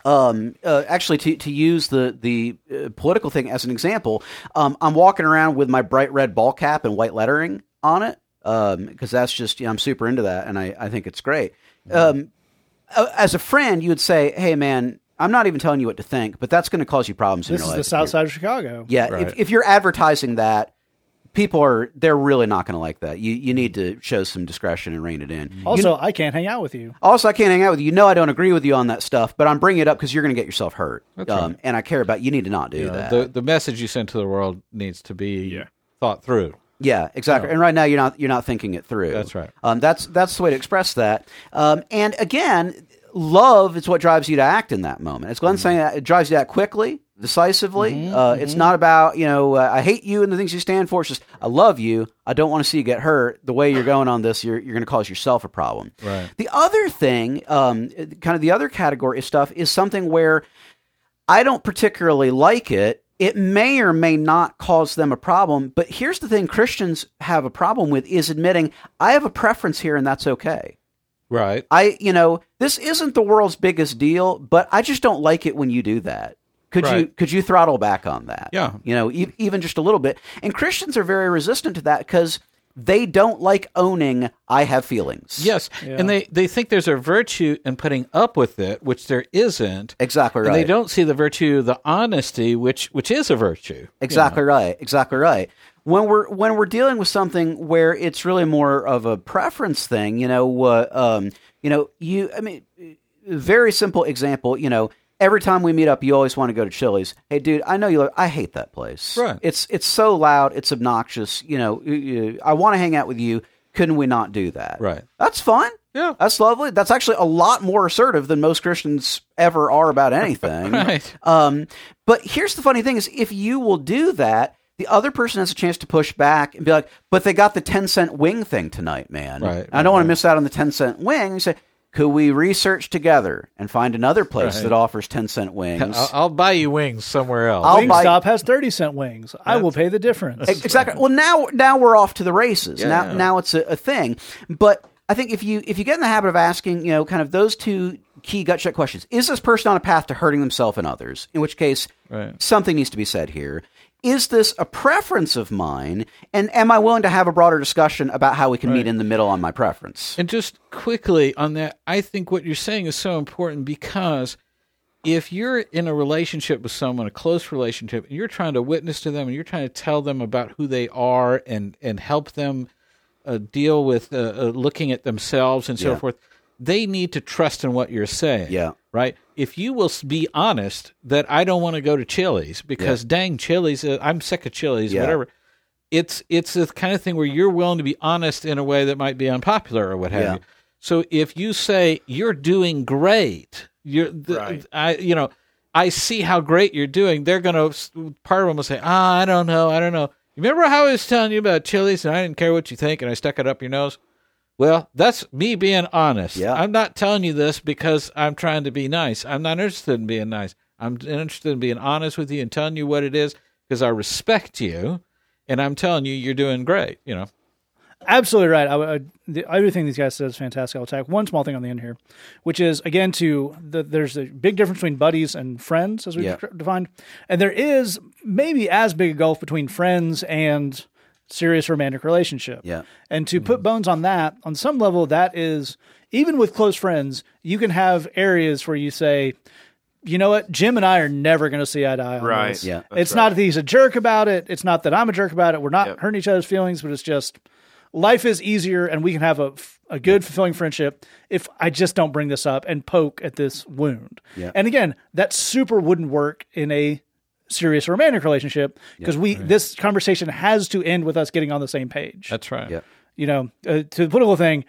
um, uh, actually, to, to use the the uh, political thing as an example, um, I'm walking around with my bright red ball cap and white lettering on it because that's just you know, I'm super into that and I, I think it's great. Um, uh, as a friend, you would say, "Hey, man, I'm not even telling you what to think, but that's going to cause you problems in This your is life." the south side of Chicago. Yeah, Right. if, if you're advertising that, people are they're really not going to like that. You you need to show some discretion and rein it in. You Also, I can't hang out with you. also, I can't hang out with you. You know, I don't agree with you on that stuff, but I'm bringing it up because you're going to get yourself hurt. um, And I care about you. Need to not do You know, that. the the message you send to the world needs to be Yeah. thought through. yeah, exactly. And right now, you're not you're not thinking it through. That's right. Um, that's that's the way to express that. Um, and again, love is what drives you to act in that moment. As Glenn's saying, it drives you to act quickly, decisively. uh, It's not about you know uh, I hate you and the things you stand for. It's just I love you. I don't want to see you get hurt. The way you're going on this, you're you're going to cause yourself a problem. Right. The other thing, um, kind of the other category of stuff, is something where I don't particularly like it. It may or may not cause them a problem, but here's the thing Christians have a problem with is admitting I have a preference here and that's okay. Right. I, you know, this isn't the world's biggest deal, but I just don't like it when you do that. Could you could you throttle back on that? Yeah. You know, e- even just a little bit. And Christians are very resistant to that cuz they don't like owning I have feelings. Yes, and they they think there's a virtue in putting up with it, which there isn't. Exactly right. And they don't see the virtue, the honesty, which which is a virtue. Exactly right. Exactly right. When we're when we're dealing with something where it's really more of a preference thing, you know, uh, um, you know, you. I mean, very simple example. You know, every time we meet up, you always want to go to Chili's. Hey, dude, I know you. Lo- I hate that place. Right. It's it's so loud. It's obnoxious. You know, you- you- I want to hang out with you. Couldn't we not do that? Right. That's fine. Yeah. That's lovely. That's actually a lot more assertive than most Christians ever are about anything. Right. Um, but here's the funny thing: is if you will do that, the other person has a chance to push back and be like, "But they got the ten cent wing thing tonight, man. Right, I don't want to miss out on the ten cent wing." You say, "Could we research together and find another place Right. that offers ten cent wings?" I'll, I'll buy you wings somewhere else. I'll buy- Wingstop has 30 cent wings. I will pay the difference. Exactly. Well, now now we're off to the races. Now Yeah. now it's a, a thing. But I think if you if you get in the habit of asking, you know, kind of those two key gut check questions: Is this person on a path to hurting themselves and others? In which case, Right. something needs to be said here. Is this a preference of mine? And am I willing to have a broader discussion about how we can meet in the middle on my preference? And just quickly on that, I think what you're saying is so important because if you're in a relationship with someone, a close relationship, and you're trying to witness to them and you're trying to tell them about who they are and and help them uh, deal with uh, uh, looking at themselves and so Yeah. forth, they need to trust in what you're saying. Yeah. Right. If you will be honest that I don't want to go to Chili's because dang Chili's, uh, I'm sick of Chili's, Yeah. whatever. It's it's the kind of thing where you're willing to be honest in a way that might be unpopular or what have Yeah. you. So if you say you're doing great, you're the, Right. I you know I see how great you're doing. They're gonna part of them will say, ah, I don't know, I don't know. You remember how I was telling you about Chili's and I didn't care what you think and I stuck it up your nose? Well, that's me being honest. Yeah. I'm not telling you this because I'm trying to be nice. I'm not interested in being nice. I'm interested in being honest with you and telling you what it is because I respect you and I'm telling you you're doing great, you know. Absolutely right. I, I, the, everything these guys said is fantastic. I'll tack one small thing on the end here, which is again to the, there's a big difference between buddies and friends as we've Yeah. defined, and there is maybe as big a gulf between friends and serious romantic relationship. Yeah. And to put mm. bones on that, on some level, that is even with close friends, you can have areas where you say, you know what, Jim and I are never going to see eye to eye Right. this. Yeah. it's not that he's a jerk about it. It's not that I'm a jerk about it. We're not Yep. hurting each other's feelings, but it's just life is easier and we can have a, a good, fulfilling friendship if I just don't bring this up and poke at this wound. Yeah. And again, that super wouldn't work in a serious romantic relationship because we this conversation has to end with us getting on the same page That's right. Yeah. you know, uh, to the political thing,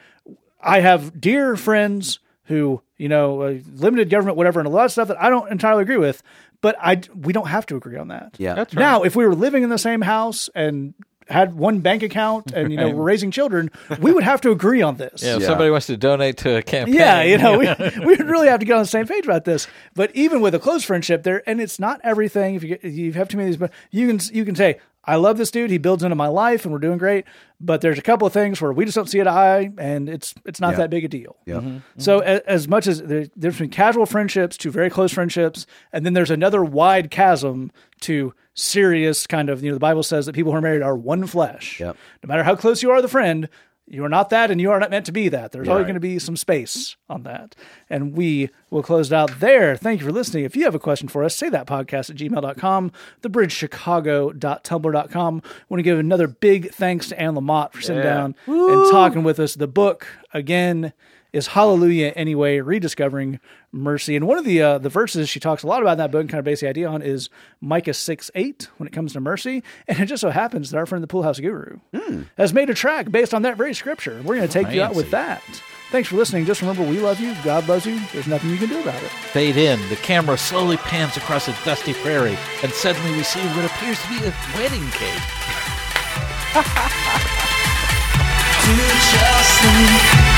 I have dear friends who, you know, uh, limited government, whatever, and a lot of stuff that I don't entirely agree with, but I we don't have to agree on that. Yeah. That's right. Now, if we were living in the same house and had one bank account and you know we're raising children, we would have to agree on this. Yeah, if Yeah. somebody wants to donate to a campaign. Yeah, you know, we, we would really have to get on the same page about this. But even with a close friendship, there and it's not everything. If you get, you have too many of these, but you can you can say, I love this dude. He builds into my life, and we're doing great. But there's a couple of things where we just don't see it eye, and it's it's not Yeah. that big a deal. Yeah. Mm-hmm. So a, as much as there's been casual friendships to very close friendships, and then there's another wide chasm to serious kind of you know the Bible says that people who are married are one flesh. Yep. No matter how close you are the friend, you are not that, and you are not meant to be that. There's always Right. going to be some space on that, and we will close it out there. Thank you for listening. If you have a question for us, say that podcast at gmail.com, thebridgechicago.tumblr.com. want to give another big thanks to Anne Lamott for sitting down and talking with us. The book again is Hallelujah Anyway, Rediscovering Mercy. And one of the uh, the verses she talks a lot about in that book and kind of base the idea on is Micah 6 8 when it comes to mercy. And it just so happens that our friend the Pool House Guru has made a track based on that very scripture. We're going to take you out with that. Thanks for listening. Just remember, we love you. God loves you. There's nothing you can do about it. Fade in. The camera slowly pans across a dusty prairie, and suddenly we see what appears to be a wedding cake. to justly love